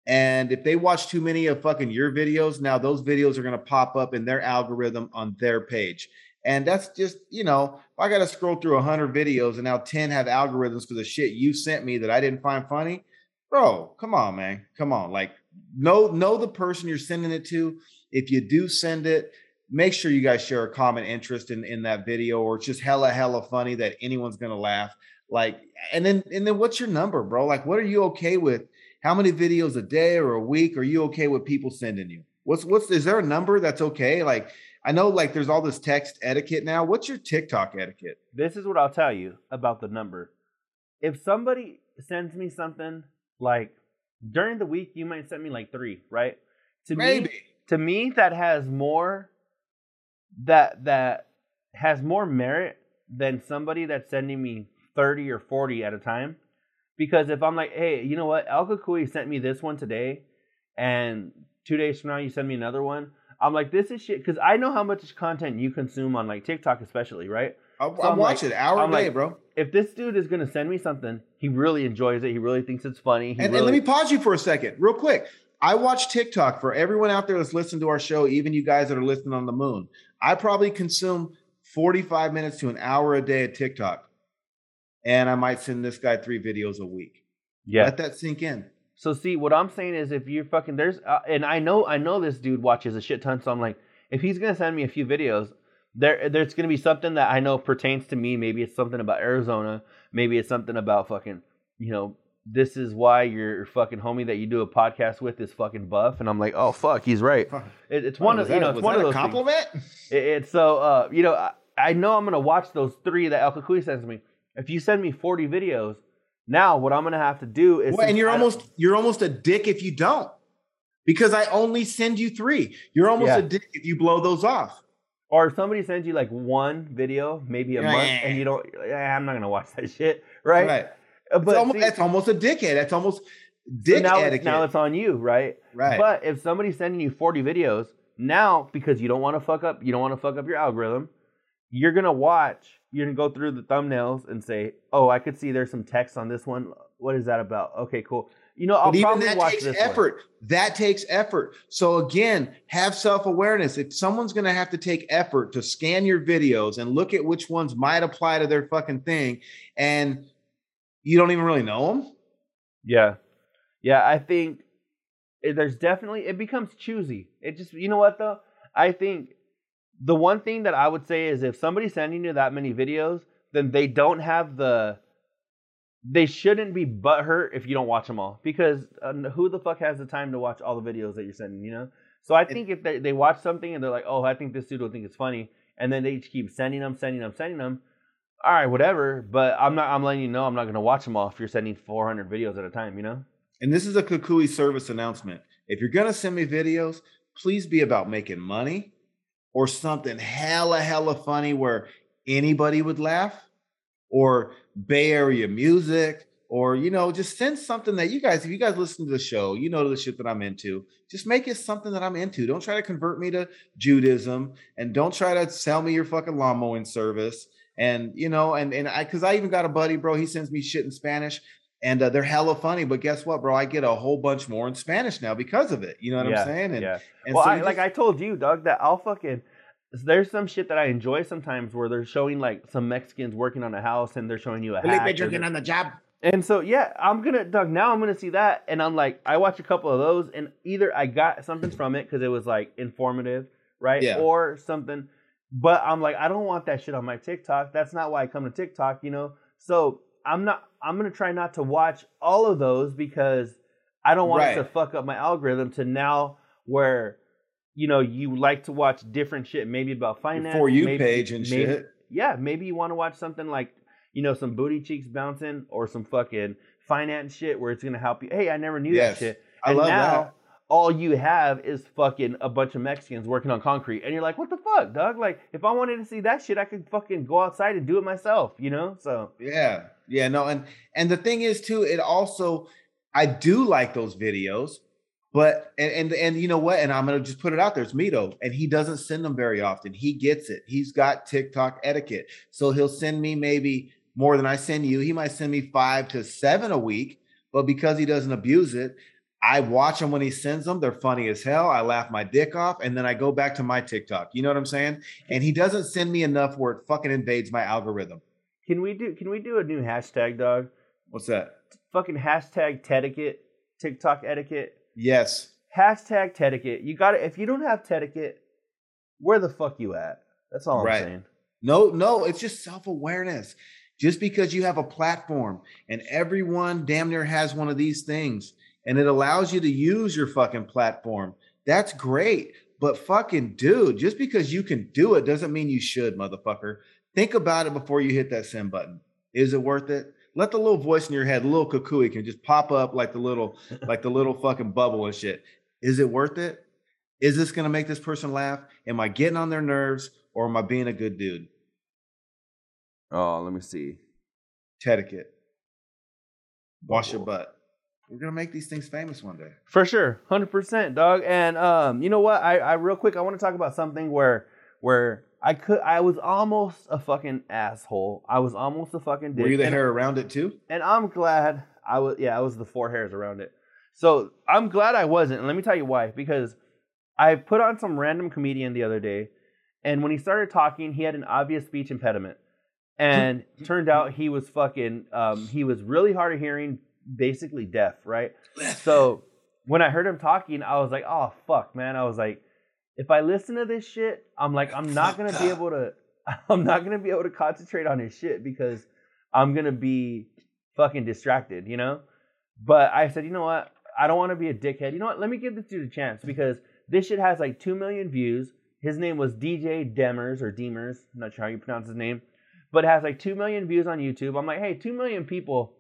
And if they watch too many of fucking your videos, now those videos are going to pop up in their algorithm on their page. And that's just, you know, if I got to scroll through 100 videos and now 10 have algorithms for the shit you sent me that I didn't find funny, bro, come on, man. Come on. Like, know, know the person you're sending it to. If you do send it, make sure you guys share a common interest in, in that video or it's just hella, hella funny that anyone's going to laugh. Like, and then, and then what's your number, bro? Like, what are you okay with? How many videos a day or a week are you okay with people sending you? What's what's is there a number that's okay? Like I know like there's all this text etiquette now. What's your TikTok etiquette? This is what I'll tell you about the number. If somebody sends me something like during the week, you might send me like three, right? To me, Maybe. To me, that has more that that has more merit than somebody that's sending me thirty or forty at a time. Because if I'm like, hey, you know what, El Cucuy sent me this one today, and two days from now you send me another one, I'm like, this is shit. Because I know how much content you consume on like TikTok, especially, right? I'll, So I'm watch like- it hour I'm a day, like, bro. If this dude is gonna send me something, he really enjoys it. He really thinks it's funny. He And, and let me pause you for a second, real quick. I watch TikTok for everyone out there that's listening to our show, even you guys that are listening on the moon. I probably consume 45 minutes to an hour a day of TikTok. And I might send this guy three videos a week. yeah. Let that sink in. So see, what I'm saying is, if you're fucking there's, uh, and I know, I know this dude watches a shit ton. So I'm like, if he's gonna send me a few videos, there, there's gonna be something that I know pertains to me. Maybe it's something about Arizona. Maybe it's something about fucking, you know, this is why your fucking homie that you do a podcast with is fucking buff, and I'm like, oh fuck, he's right. It, it's one Was of you know, it's one of a those compliment? It, it's so uh, you know, I, I know I'm gonna watch those three that El Cucuy sends me. If you send me 40 videos, now what I'm gonna have to do is, Well, and you're I- almost you're almost a dick if you don't, because I only send you three. You're almost Yeah. a dick if you blow those off. or if somebody sends you like one video, maybe a Yeah. month, and you don't, eh, I'm not gonna watch that shit, right? Right. Uh, It's But almost, see, that's almost a dickhead. That's almost so now, etiquette. it's, now it's on you, right? right. But if somebody's sending you 40 videos now, because you don't want to fuck up, you don't want to fuck up your algorithm, you're gonna watch. You're gonna go through the thumbnails and say, "Oh, I could see there's some text on this one. What is that about? Okay, cool. You know, I'll but even probably that watch takes this one. effort. That takes effort. So again, have self-awareness. If someone's going to have to take effort to scan your videos and look at which ones might apply to their fucking thing, and you don't even really know them, Yeah, yeah. I think there's definitely it becomes choosy. It just you know what though. I think the one thing that I would say is if somebody's sending you that many videos, then they don't have the. They shouldn't be butthurt if you don't watch them all because uh, who the fuck has the time to watch all the videos that you're sending? You know. So I think if they, they watch something and they're like, oh, I think this dude will think it's funny, and then they just keep sending them, sending them, sending them. All right, whatever. But I'm not. I'm letting you know I'm not gonna watch them all if you're sending 400 videos at a time. You know. and this is a Cucuy service announcement. If you're going to send me videos, please be about making money or something hella, hella funny where anybody would laugh or Bay Area music or, you know, just send something that you guys, if you guys listen to the show, you know the shit that I'm into. Just make it something that I'm into. Don't try to convert me to Judaism and don't try to sell me your fucking lawn mowing service. And, you know, and, and I, cause I even got a buddy, bro, he sends me shit in Spanish and uh, they're hella funny. But guess what, bro? I get a whole bunch more in Spanish now because of it. You know what yeah, I'm saying? And, yeah. and well, so I, you like I told you, Doug, that I'll fucking. There's some shit that I enjoy sometimes where they're showing like some Mexicans working on a house and they're showing you a hack. or they're- on the job. And so yeah, I'm gonna Doug. Now I'm gonna see that, and I'm like, I watch a couple of those, and either I got something from it because it was like informative, right? Yeah. Or something. But I'm like, I don't want that shit on my TikTok. That's not why I come to TikTok, you know. So I'm not. I'm gonna try not to watch all of those because I don't want it to fuck up my algorithm to now where, you know, you like to watch different shit, maybe about finance, For you maybe- page and maybe- shit. yeah, maybe you want to watch something like, you know, some booty cheeks bouncing or some fucking finance shit where it's gonna help you. Hey, I never knew Yes, that shit. I love now that. All you have is fucking a bunch of Mexicans working on concrete, and you're like, what the fuck, dog? Like, if I wanted to see that shit, I could fucking go outside and do it myself, you know? So Yeah, yeah, no, and and the thing is too, it also I do like those videos, but and and and you know what? And I'm gonna just put it out there. It's Mito, and he doesn't send them very often. He gets it. He's got TikTok etiquette, so he'll send me maybe more than I send you. He might send me five to seven a week, but because he doesn't abuse it. I watch them when he sends them. They're funny as hell. I laugh my dick off, and then I go back to my TikTok. You know what I'm saying? And he doesn't send me enough where it fucking invades my algorithm. can we do can we do a new hashtag, dog? What's that? Fucking hashtag etiquette, TikTok etiquette. Yes. Hashtag etiquette. You got to If you don't have etiquette, where the fuck you at? That's all I'm saying. No, no, it's just self awareness. Just because you have a platform and everyone damn near has one of these things and it allows you to use your fucking platform, that's great. But fucking dude, just because you can do it doesn't mean you should, motherfucker. Think about it before you hit that send button. Is it worth it? Let the little voice in your head, the little Cucuy can just pop up like the little, like the little fucking bubble and shit. Is it worth it? Is this gonna make this person laugh? Am I getting on their nerves or am I being a good dude? Oh, let me see. Etiquette. Wash your butt. We're gonna make these things famous one day. For sure, hundred percent, dog. And um, you know what? I, I real quick, I want to talk about something where where I could, I was almost a fucking asshole. I was almost a fucking dick. Were you the and, hair around it too? and I'm glad I was. Yeah, I was the four hairs around it. So I'm glad I wasn't. And let me tell you why. Because I put on some random comedian the other day, and when he started talking, he had an obvious speech impediment, and turned out he was fucking. Um, he was really hard of hearing, basically deaf, right? So when I heard him talking, I was like, oh fuck, man. I was like, if I listen to this shit, I'm like, I'm not gonna be able to I'm not gonna be able to concentrate on his shit because I'm gonna be fucking distracted, you know? But I said, you know what? I don't want to be a dickhead. You know what? Let me give this dude a chance because this shit has like two million views. His name was DJ Demers or Demers. I'm not sure how you pronounce his name, but it has like two million views on YouTube. I'm like, hey, two million people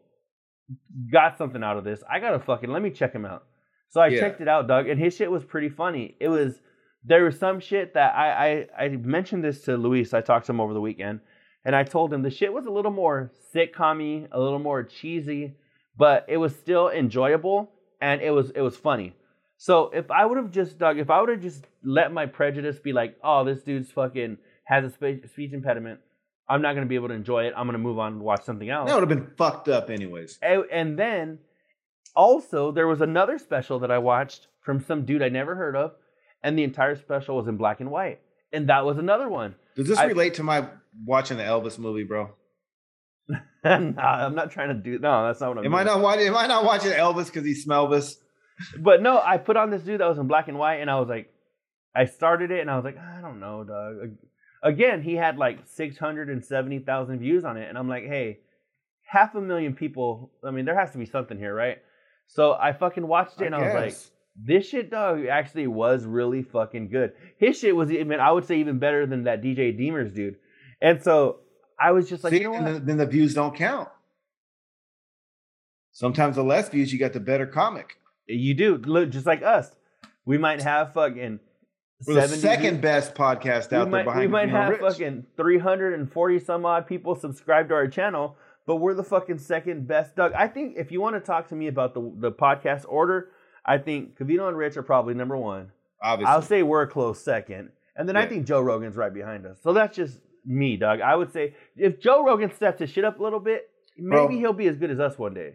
got something out of this. I gotta fucking let me check him out. So I Yeah. checked it out, Doug, and his shit was pretty funny. It was there was some shit that I I, I mentioned this to Luis. I talked to him over the weekend, and I told him the shit was a little more sitcom a little more cheesy, but it was still enjoyable and it was it was funny. So if I would have just Doug, if I would have just let my prejudice be like, oh, this dude's fucking has a spe- speech impediment, I'm not gonna be able to enjoy it. I'm gonna move on and watch something else. That would have been fucked up, anyways. And, and then also there was another special that I watched from some dude I never heard of, and the entire special was in black and white. And that was another one. Does this I- relate to my watching the Elvis movie, bro? nah, I'm not trying to do no, that's not what I'm Am I not watching? Am I not watching Elvis because he Smelvis? But no, I put on this dude that was in black and white, and I was like, I started it, and I was like, I don't know, dog. Again, he had like six hundred and seventy thousand views on it, and I'm like, hey, half a million people. I mean, there has to be something here, right? So I fucking watched it, and I, was like, this shit, dog, actually was really fucking good. His shit was even, I would say, even better than that DJ Demers dude. And so I was just like, See, you know then the views don't count. Sometimes the less views, you got the better comic. You do look just like us. We might have fucking We're the second views. best podcast out we there might, behind we might have Rich. fucking 340 some odd people subscribed to our channel, but we're the fucking second best. Doug, I think if you want to talk to me about the the podcast order, I think Covino and Rich are probably number one. Obviously, I'll say we're a close second, and then I think Joe Rogan's right behind us. So that's just me, Doug. I would say if Joe Rogan steps his shit up a little bit, maybe Bro. he'll be as good as us one day.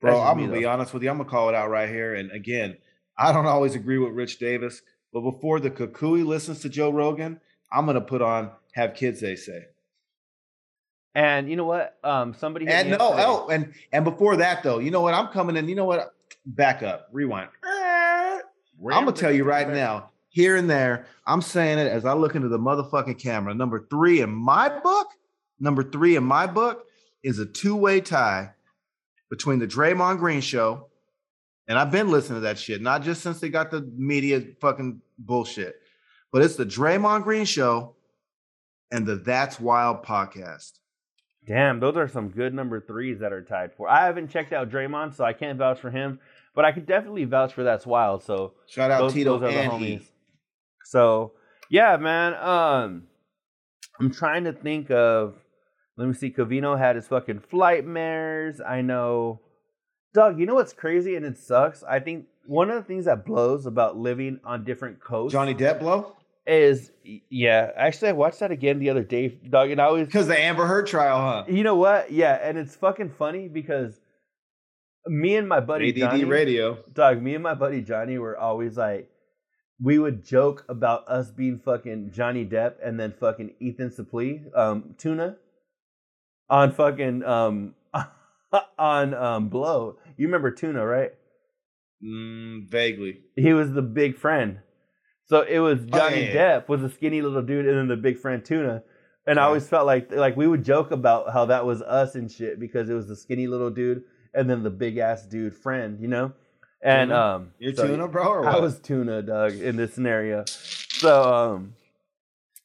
bro. I'm gonna be honest with you. I'm gonna call it out right here. And again, I don't always agree with Rich Davis, but before the Cucuy listens to Joe Rogan, I'm gonna put on "Have Kids They Say." And you know what? Um, somebody And no, oh, and and before that though, you know what? I'm coming in. You know what? Back up, rewind. I'm gonna tell you right now, here and there, I'm saying it as I look into the motherfucking camera. Number three in my book, number three in my book is a two-way tie between the Draymond Green show, and I've been listening to that shit, not just since they got the media fucking bullshit, but it's the Draymond Green show and the That's Wild podcast. Damn, those are some good number threes that are tied for. I haven't checked out Draymond, so I can't vouch for him, but I could definitely vouch for that's wild. So Shout out those, Tito those and homies. So yeah, man. Um, I'm trying to think of. Let me see. Covino had his fucking flight mares. I know. Doug, you know what's crazy and it sucks? I think one of the things that blows about living on different coasts Johnny Depp blow is yeah. Actually, I watched that again the other day, Doug, and I was because the Amber Heard trial, huh? you know what? Yeah, and it's fucking funny because me and my buddy ADD Johnny, Radio. Doug, me and my buddy Johnny were always like, we would joke about us being fucking Johnny Depp and then fucking Ethan Suplee, um, Tuna, on fucking um, on um, Blow. You remember Tuna, right? Mm, vaguely. He was the big friend. So it was Oh, Johnny yeah, yeah. Depp was a skinny little dude, and then the big friend Tuna. And I always felt like like we would joke about how that was us and shit because it was the skinny little dude and then the big ass dude friend, you know. And Tuna? um, You're so tuna, bro, or what? I was Tuna, Doug, in this scenario. So um,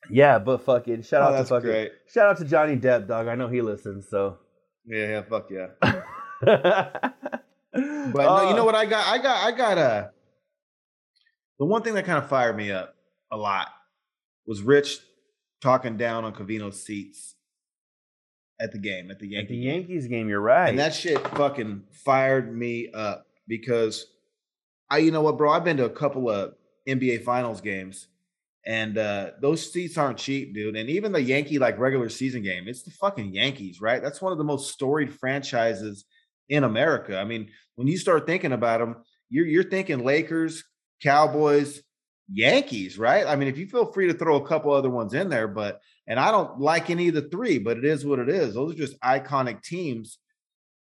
yeah, but fucking shout Oh, out to fucking great. shout out to Johnny Depp, dog. I know he listens, so. Yeah, yeah, fuck yeah. but But no, you know uh, what I got? I got I got a the one thing that kind of fired me up a lot was Rich talking down on Covino's seats at the game, at the At Yankee the. Yankees game, you're right. And that shit fucking fired me up because I, you know what, bro? I've been to a couple of NBA Finals games, and uh, those seats aren't cheap, dude. And even the Yankee like regular season game, it's the fucking Yankees, right? That's one of the most storied franchises in America. I mean, when you start thinking about them, you're you're thinking Lakers, Cowboys, Yankees, right? I mean, if you feel free to throw a couple other ones in there, but and I don't like any of the three, but it is what it is. Those are just iconic teams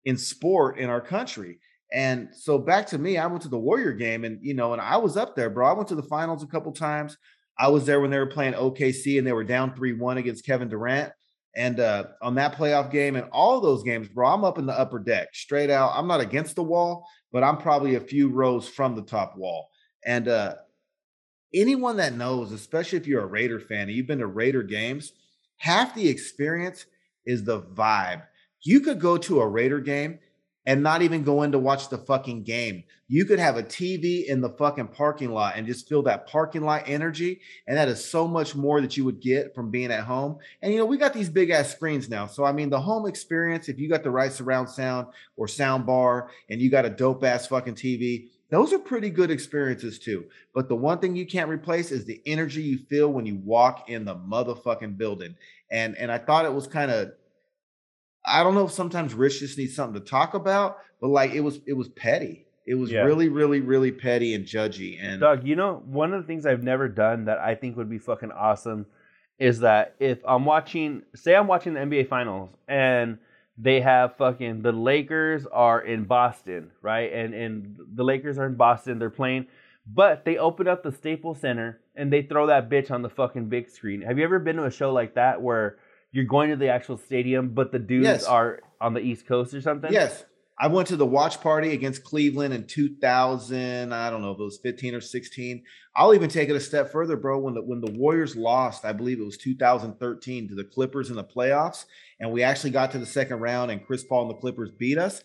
in sport in our country. And so back to me, I went to the Warrior game and you know, and I was up there, bro. I went to the finals a couple times. I was there when they were playing OKC and they were down 3-1 against Kevin Durant. And uh, on that playoff game and all those games, bro, I'm up in the upper deck, straight out. I'm not against the wall, but I'm probably a few rows from the top wall. And uh, anyone that knows, especially if you're a Raider fan and you've been to Raider games, half the experience is the vibe. You could go to a Raider game and not even go in to watch the fucking game. You could have a TV in the fucking parking lot and just feel that parking lot energy. And that is so much more that you would get from being at home. And you know, we got these big ass screens now. So, I mean, the home experience, if you got the right surround sound or sound bar and you got a dope ass fucking TV, those are pretty good experiences too. But the one thing you can't replace is the energy you feel when you walk in the motherfucking building. And and I thought it was kind of I don't know if sometimes Rich just needs something to talk about, but like it was it was petty. It was Yeah. really, really, really petty and judgy. And Doug, you know, one of the things I've never done that I think would be fucking awesome is that if I'm watching, say I'm watching the NBA Finals and they have fucking the Lakers are in Boston, right? And and the Lakers are in Boston, they're playing, but they open up the Staples Center and they throw that bitch on the fucking big screen. Have you ever been to a show like that where you're going to the actual stadium, but the dudes Yes. are on the East Coast or something? yes, I went to the watch party against Cleveland in 2000. I don't know if it was 15 or 16. I'll even take it a step further, bro. When the when the Warriors lost, I believe it was 2013 to the Clippers in the playoffs, and we actually got to the second round, and Chris Paul and the Clippers beat us.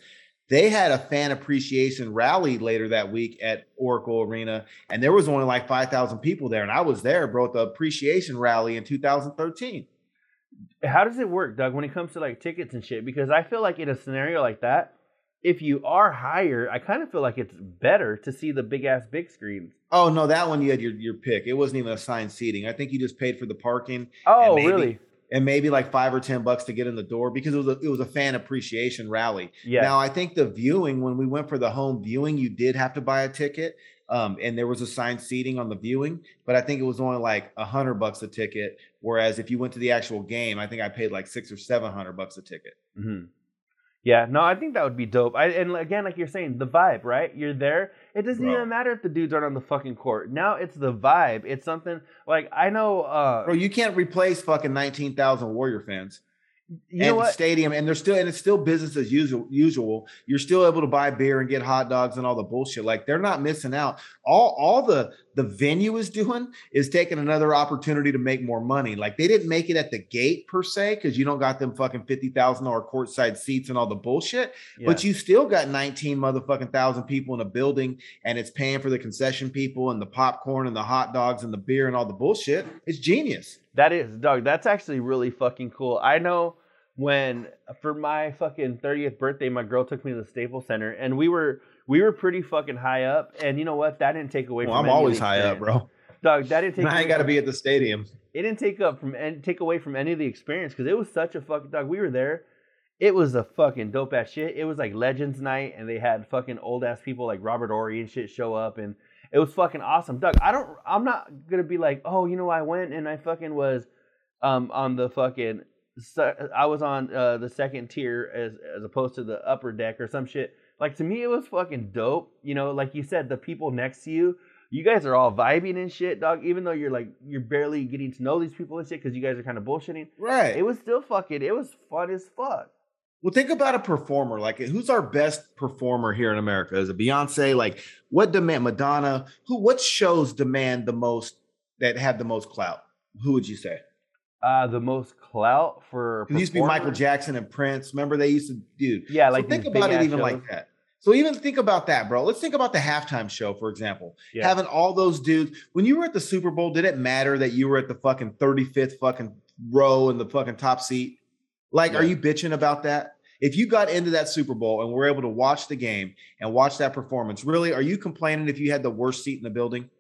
They had a fan appreciation rally later that week at Oracle Arena, and there was only like 5,000 people there, and I was there, bro, at the appreciation rally in 2013. How does it work, Doug, when it comes to like tickets and shit? Because I feel like in a scenario like that, if you are higher, I kind of feel like it's better to see the big ass big screens. Oh no, that one you had your your pick. It wasn't even assigned seating. I think you just paid for the parking Oh, maybe- really? and maybe like five or ten bucks to get in the door because it was a, it was a fan appreciation rally. Yeah. Now I think the viewing when we went for the home viewing, you did have to buy a ticket, um, and there was assigned seating on the viewing, but I think it was only like a hundred bucks a ticket. Whereas if you went to the actual game, I think I paid like six or seven hundred bucks a ticket. Mm-hmm. Yeah, no, I think that would be dope. I, and again, like you're saying, the vibe, right? You're there. It doesn't Bro. even matter if the dudes aren't on the fucking court. Now it's the vibe. It's something like I know. uh Bro, you can't replace fucking nineteen thousand Warrior fans. You and what? stadium, and they're still and it's still business as usual. Usual, you're still able to buy beer and get hot dogs and all the bullshit. Like they're not missing out. All all the the venue is doing is taking another opportunity to make more money. Like they didn't make it at the gate per se because you don't got them fucking fifty thousand dollar courtside seats and all the bullshit. Yeah. But you still got nineteen motherfucking thousand people in a building, and it's paying for the concession people and the popcorn and the hot dogs and the beer and all the bullshit. It's genius. That is, dog. That's actually really fucking cool. I know when for my fucking 30th birthday, my girl took me to the Staples Center, and we were we were pretty fucking high up. And you know what? That didn't take away Well, from. I'm always high up, bro. Dog, that didn't take. I ain't away got to from- be at the stadium. It didn't take up from and take away from any of the experience because it was such a fucking dog. We were there. It was a fucking dope ass shit. It was like Legends Night, and they had fucking old ass people like Robert Horry and shit show up, and it was fucking awesome. Doug, I don't. I'm not gonna be like, oh, you know, I went and I fucking was, um, on the fucking. I was on uh, the second tier as as opposed to the upper deck or some shit. Like to me, it was fucking dope. You know, like you said, the people next to you, you guys are all vibing and shit, dog. Even though you're like you're barely getting to know these people and shit because you guys are kind of bullshitting. Right. It was still fucking. It was fun as fuck. well, think about a performer. Like, who's our best performer here in America? Is it Beyonce? Like, what demand Madonna? Who? What shows demand the most? That have the most clout? Who would you say? Uh, the most clout for It used to be Michael? Jackson and Prince. Remember they used to do. Yeah, So like think about it even shows. like that. So even think about that, bro. Let's think about the halftime show, for example. Yeah. Having all those dudes. When you were at the Super Bowl, did it matter that you were at the fucking 35th fucking row in the fucking top seat? Like, are you bitching about that? If you got into that Super Bowl and were able to watch the game and watch that performance, really, are you complaining if you had the worst seat in the building?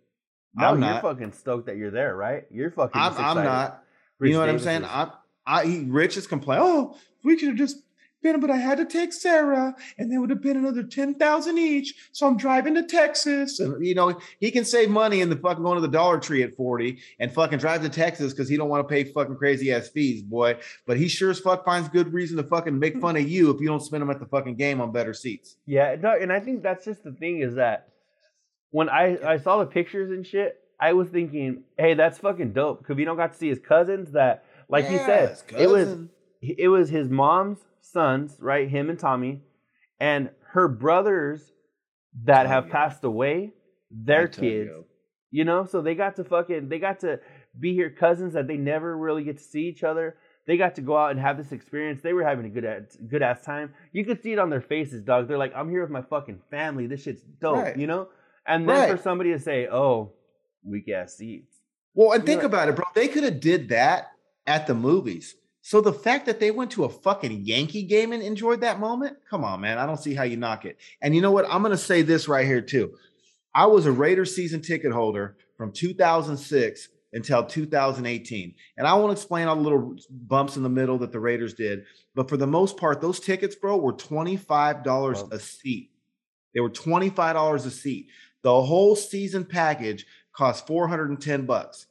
No, I'm you're not. fucking stoked that you're there, right? You're fucking. I'm, I'm not. Rich you know what I'm saying? is- I, I, he, Rich is complaining. Oh, we could have just been, but I had to take Sarah, and there would have been another ten thousand each. So I'm driving to Texas, and you know he can save money in the fucking going to the Dollar Tree at forty and fucking drive to Texas because he don't want to pay fucking crazy ass fees, boy. But he sure as fuck finds good reason to fucking make fun of you if you don't spend them at the fucking game on better seats. Yeah, no, and I think that's just the thing is that when I I saw the pictures and shit, I was thinking, hey, that's fucking dope. Because we don't got to see his cousins. That, like you Yeah, said, it was it was his mom's sons, right? Him and Tommy, and her brothers that have passed away, their kids. Tonyo. You know, so they got to fucking they got to be here cousins that they never really get to see each other. They got to go out and have this experience. They were having a good ass, good ass time. You could see it on their faces, dog. They're like, "I'm here with my fucking family. This shit's dope," Right. you know. And then Right. for somebody to say, "Oh, weak ass seats," Well, and think about it, bro. They could have did that at the movies. So the fact that they went to a fucking Yankee game and enjoyed that moment, come on, man. I don't see how you knock it. And you know what? I'm gonna say this right here too. I was a Raiders season ticket holder from 2006 until 2018. And I won't explain all the little bumps in the middle that the Raiders did, but for the most part, those tickets, bro, were $25 a seat. They were $25 a seat. The whole season package cost 410 bucks.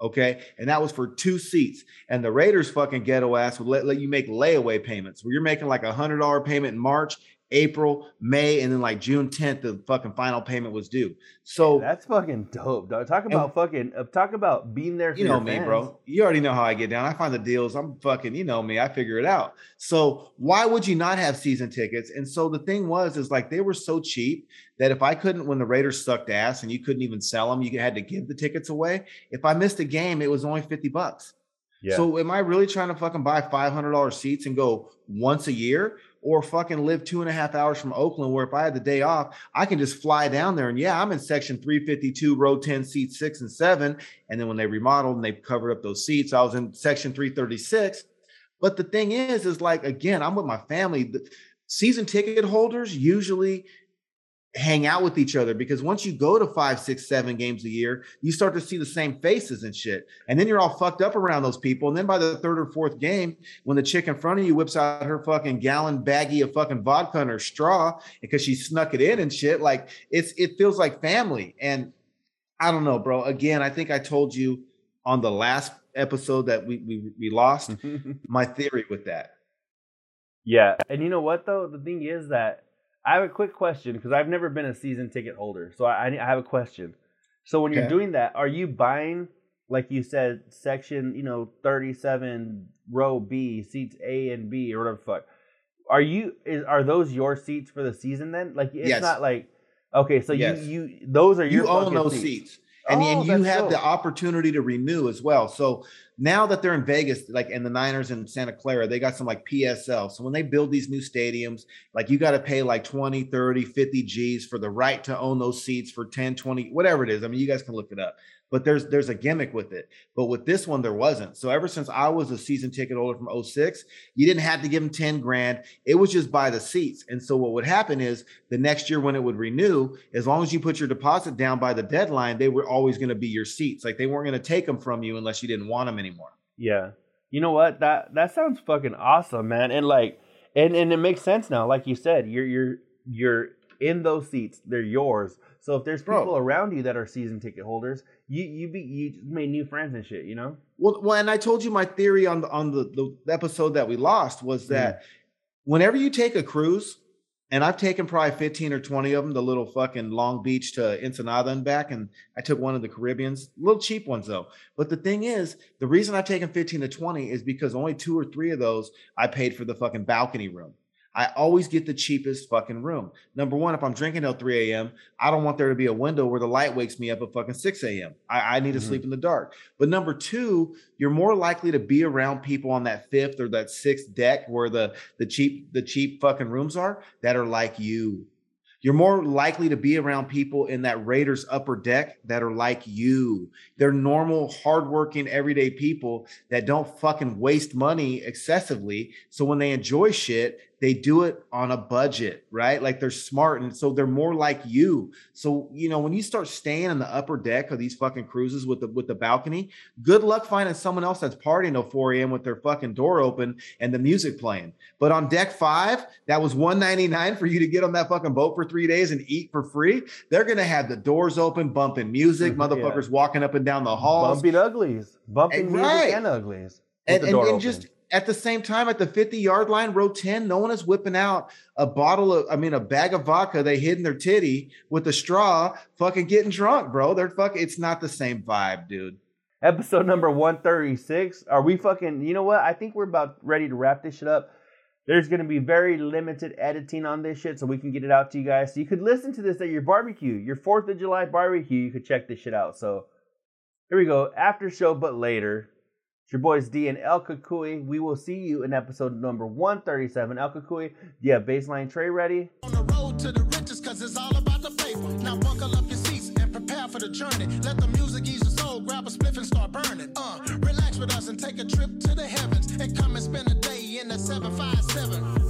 Okay. And that was for two seats. And the Raiders fucking ghetto ass would let, let you make layaway payments where you're making like a hundred dollar payment in March, April, May, and then like June 10th, the fucking final payment was due. So that's fucking dope, dog. Talk about fucking uh, talk about being there. For you know me, fans. bro. You already know how I get down. I find the deals. I'm fucking, you know me. I figure it out. So why would you not have season tickets? And so the thing was, is like they were so cheap that if I couldn't, when the Raiders sucked ass and you couldn't even sell them, you had to give the tickets away. If I missed a game, it was only 50 bucks. Yeah. So am I really trying to fucking buy $500 seats and go once a year? Or fucking live two and a half hours from Oakland, where if I had the day off, I can just fly down there. And yeah, I'm in section 352, row 10, seats six and seven. And then when they remodeled and they covered up those seats, I was in section 336. But the thing is, is like, again, I'm with my family. The season ticket holders usually hang out with each other because once you go to five, six, seven games a year, you start to see the same faces and shit. And then you're all fucked up around those people. And then by the third or fourth game, when the chick in front of you whips out her fucking gallon baggie of fucking vodka and her straw because she snuck it in and shit, like it's it feels like family. And I don't know, bro. Again, I think I told you on the last episode that we we, we lost my theory with that. yeah, and you know what though? The thing is that I have a quick question because I've never been a season ticket holder, so I, I have a question. So when you're doing that, are you buying, like you said, section you know thirty seven row B seats A and B or whatever the fuck? Are you is are those your seats for the season then? Like it's Yes. not like okay, so Yes. you you those are your you own those seats. seats. And, Oh, and you have the opportunity to renew as well. So now that they're in Vegas, like in the Niners in Santa Clara, they got some like PSL. So when they build these new stadiums, like you got to pay like 20, 30, 50 G's for the right to own those seats for 10, 20, whatever it is. I mean, you guys can look it up. But there's there's a gimmick with it. But with this one, there wasn't. So ever since I was a season ticket holder from 06, you didn't have to give them 10 grand. It was just by the seats. And so what would happen is the next year when it would renew, as long as you put your deposit down by the deadline, they were always going to be your seats. Like they weren't going to take them from you unless you didn't want them anymore. Yeah. You know what? That that sounds fucking awesome, man. And like and and it makes sense now. Like you said, you're you're you're in those seats. They're yours. So if there's Bro. people around you that are season ticket holders, you you be you made new friends and shit, you know? Well, well, and I told you my theory on the on the, the episode that we lost was mm. that whenever you take a cruise, and I've taken probably 15 or 20 of them, the little fucking Long Beach to Ensenada and back, and I took one of the Caribbeans, little cheap ones though. But the thing is, the reason I've taken 15 to 20 is because only two or three of those I paid for the fucking balcony room. I always get the cheapest fucking room. Number one, if I'm drinking till 3 a.m., I don't want there to be a window where the light wakes me up at fucking 6 a.m. I, I need to Mhm. sleep in the dark. But number two, you're more likely to be around people on that fifth or that sixth deck where the the cheap the cheap fucking rooms are that are like you. You're more likely to be around people in that Raiders upper deck that are like you. They're normal, hardworking, everyday people that don't fucking waste money excessively. So when they enjoy shit, they do it on a budget, right? Like they're smart. And so they're more like you. So, you know, when you start staying in the upper deck of these fucking cruises with the with the balcony, good luck finding someone else that's partying till 4 a.m. with their fucking door open and the music playing. But on deck five, that was 199 for you to get on that fucking boat for three days and eat for free. They're gonna have the doors open, bumping music, Mhm, yeah. motherfuckers walking up and down the halls. Bumping uglies. Bumping music right. and uglies. and, and, and just at the same time at the 50 yard line row 10 no one is whipping out a bottle of i mean a bag of vodka they hid in their titty with a straw fucking getting drunk bro they're fucking it's not the same vibe dude Episode number 136. Are we fucking, you know what? I think we're about ready to wrap this shit up. There's going to be very limited editing on this shit so we can get it out to you guys. So you could listen to this at your barbecue, your 4th of July barbecue. You could check this shit out. So here we go. After show, but later. It's your boys D and El Cucuy. We will see you in episode number 137. El you have baseline tray ready? On the road to the riches, cause it's all about the paper. Now buckle up your seats and prepare for the journey. Let the music ease your soul, grab a spliff and start burning. Uh, relax with us and take a trip to the heavens. And come and spend a day in the 757.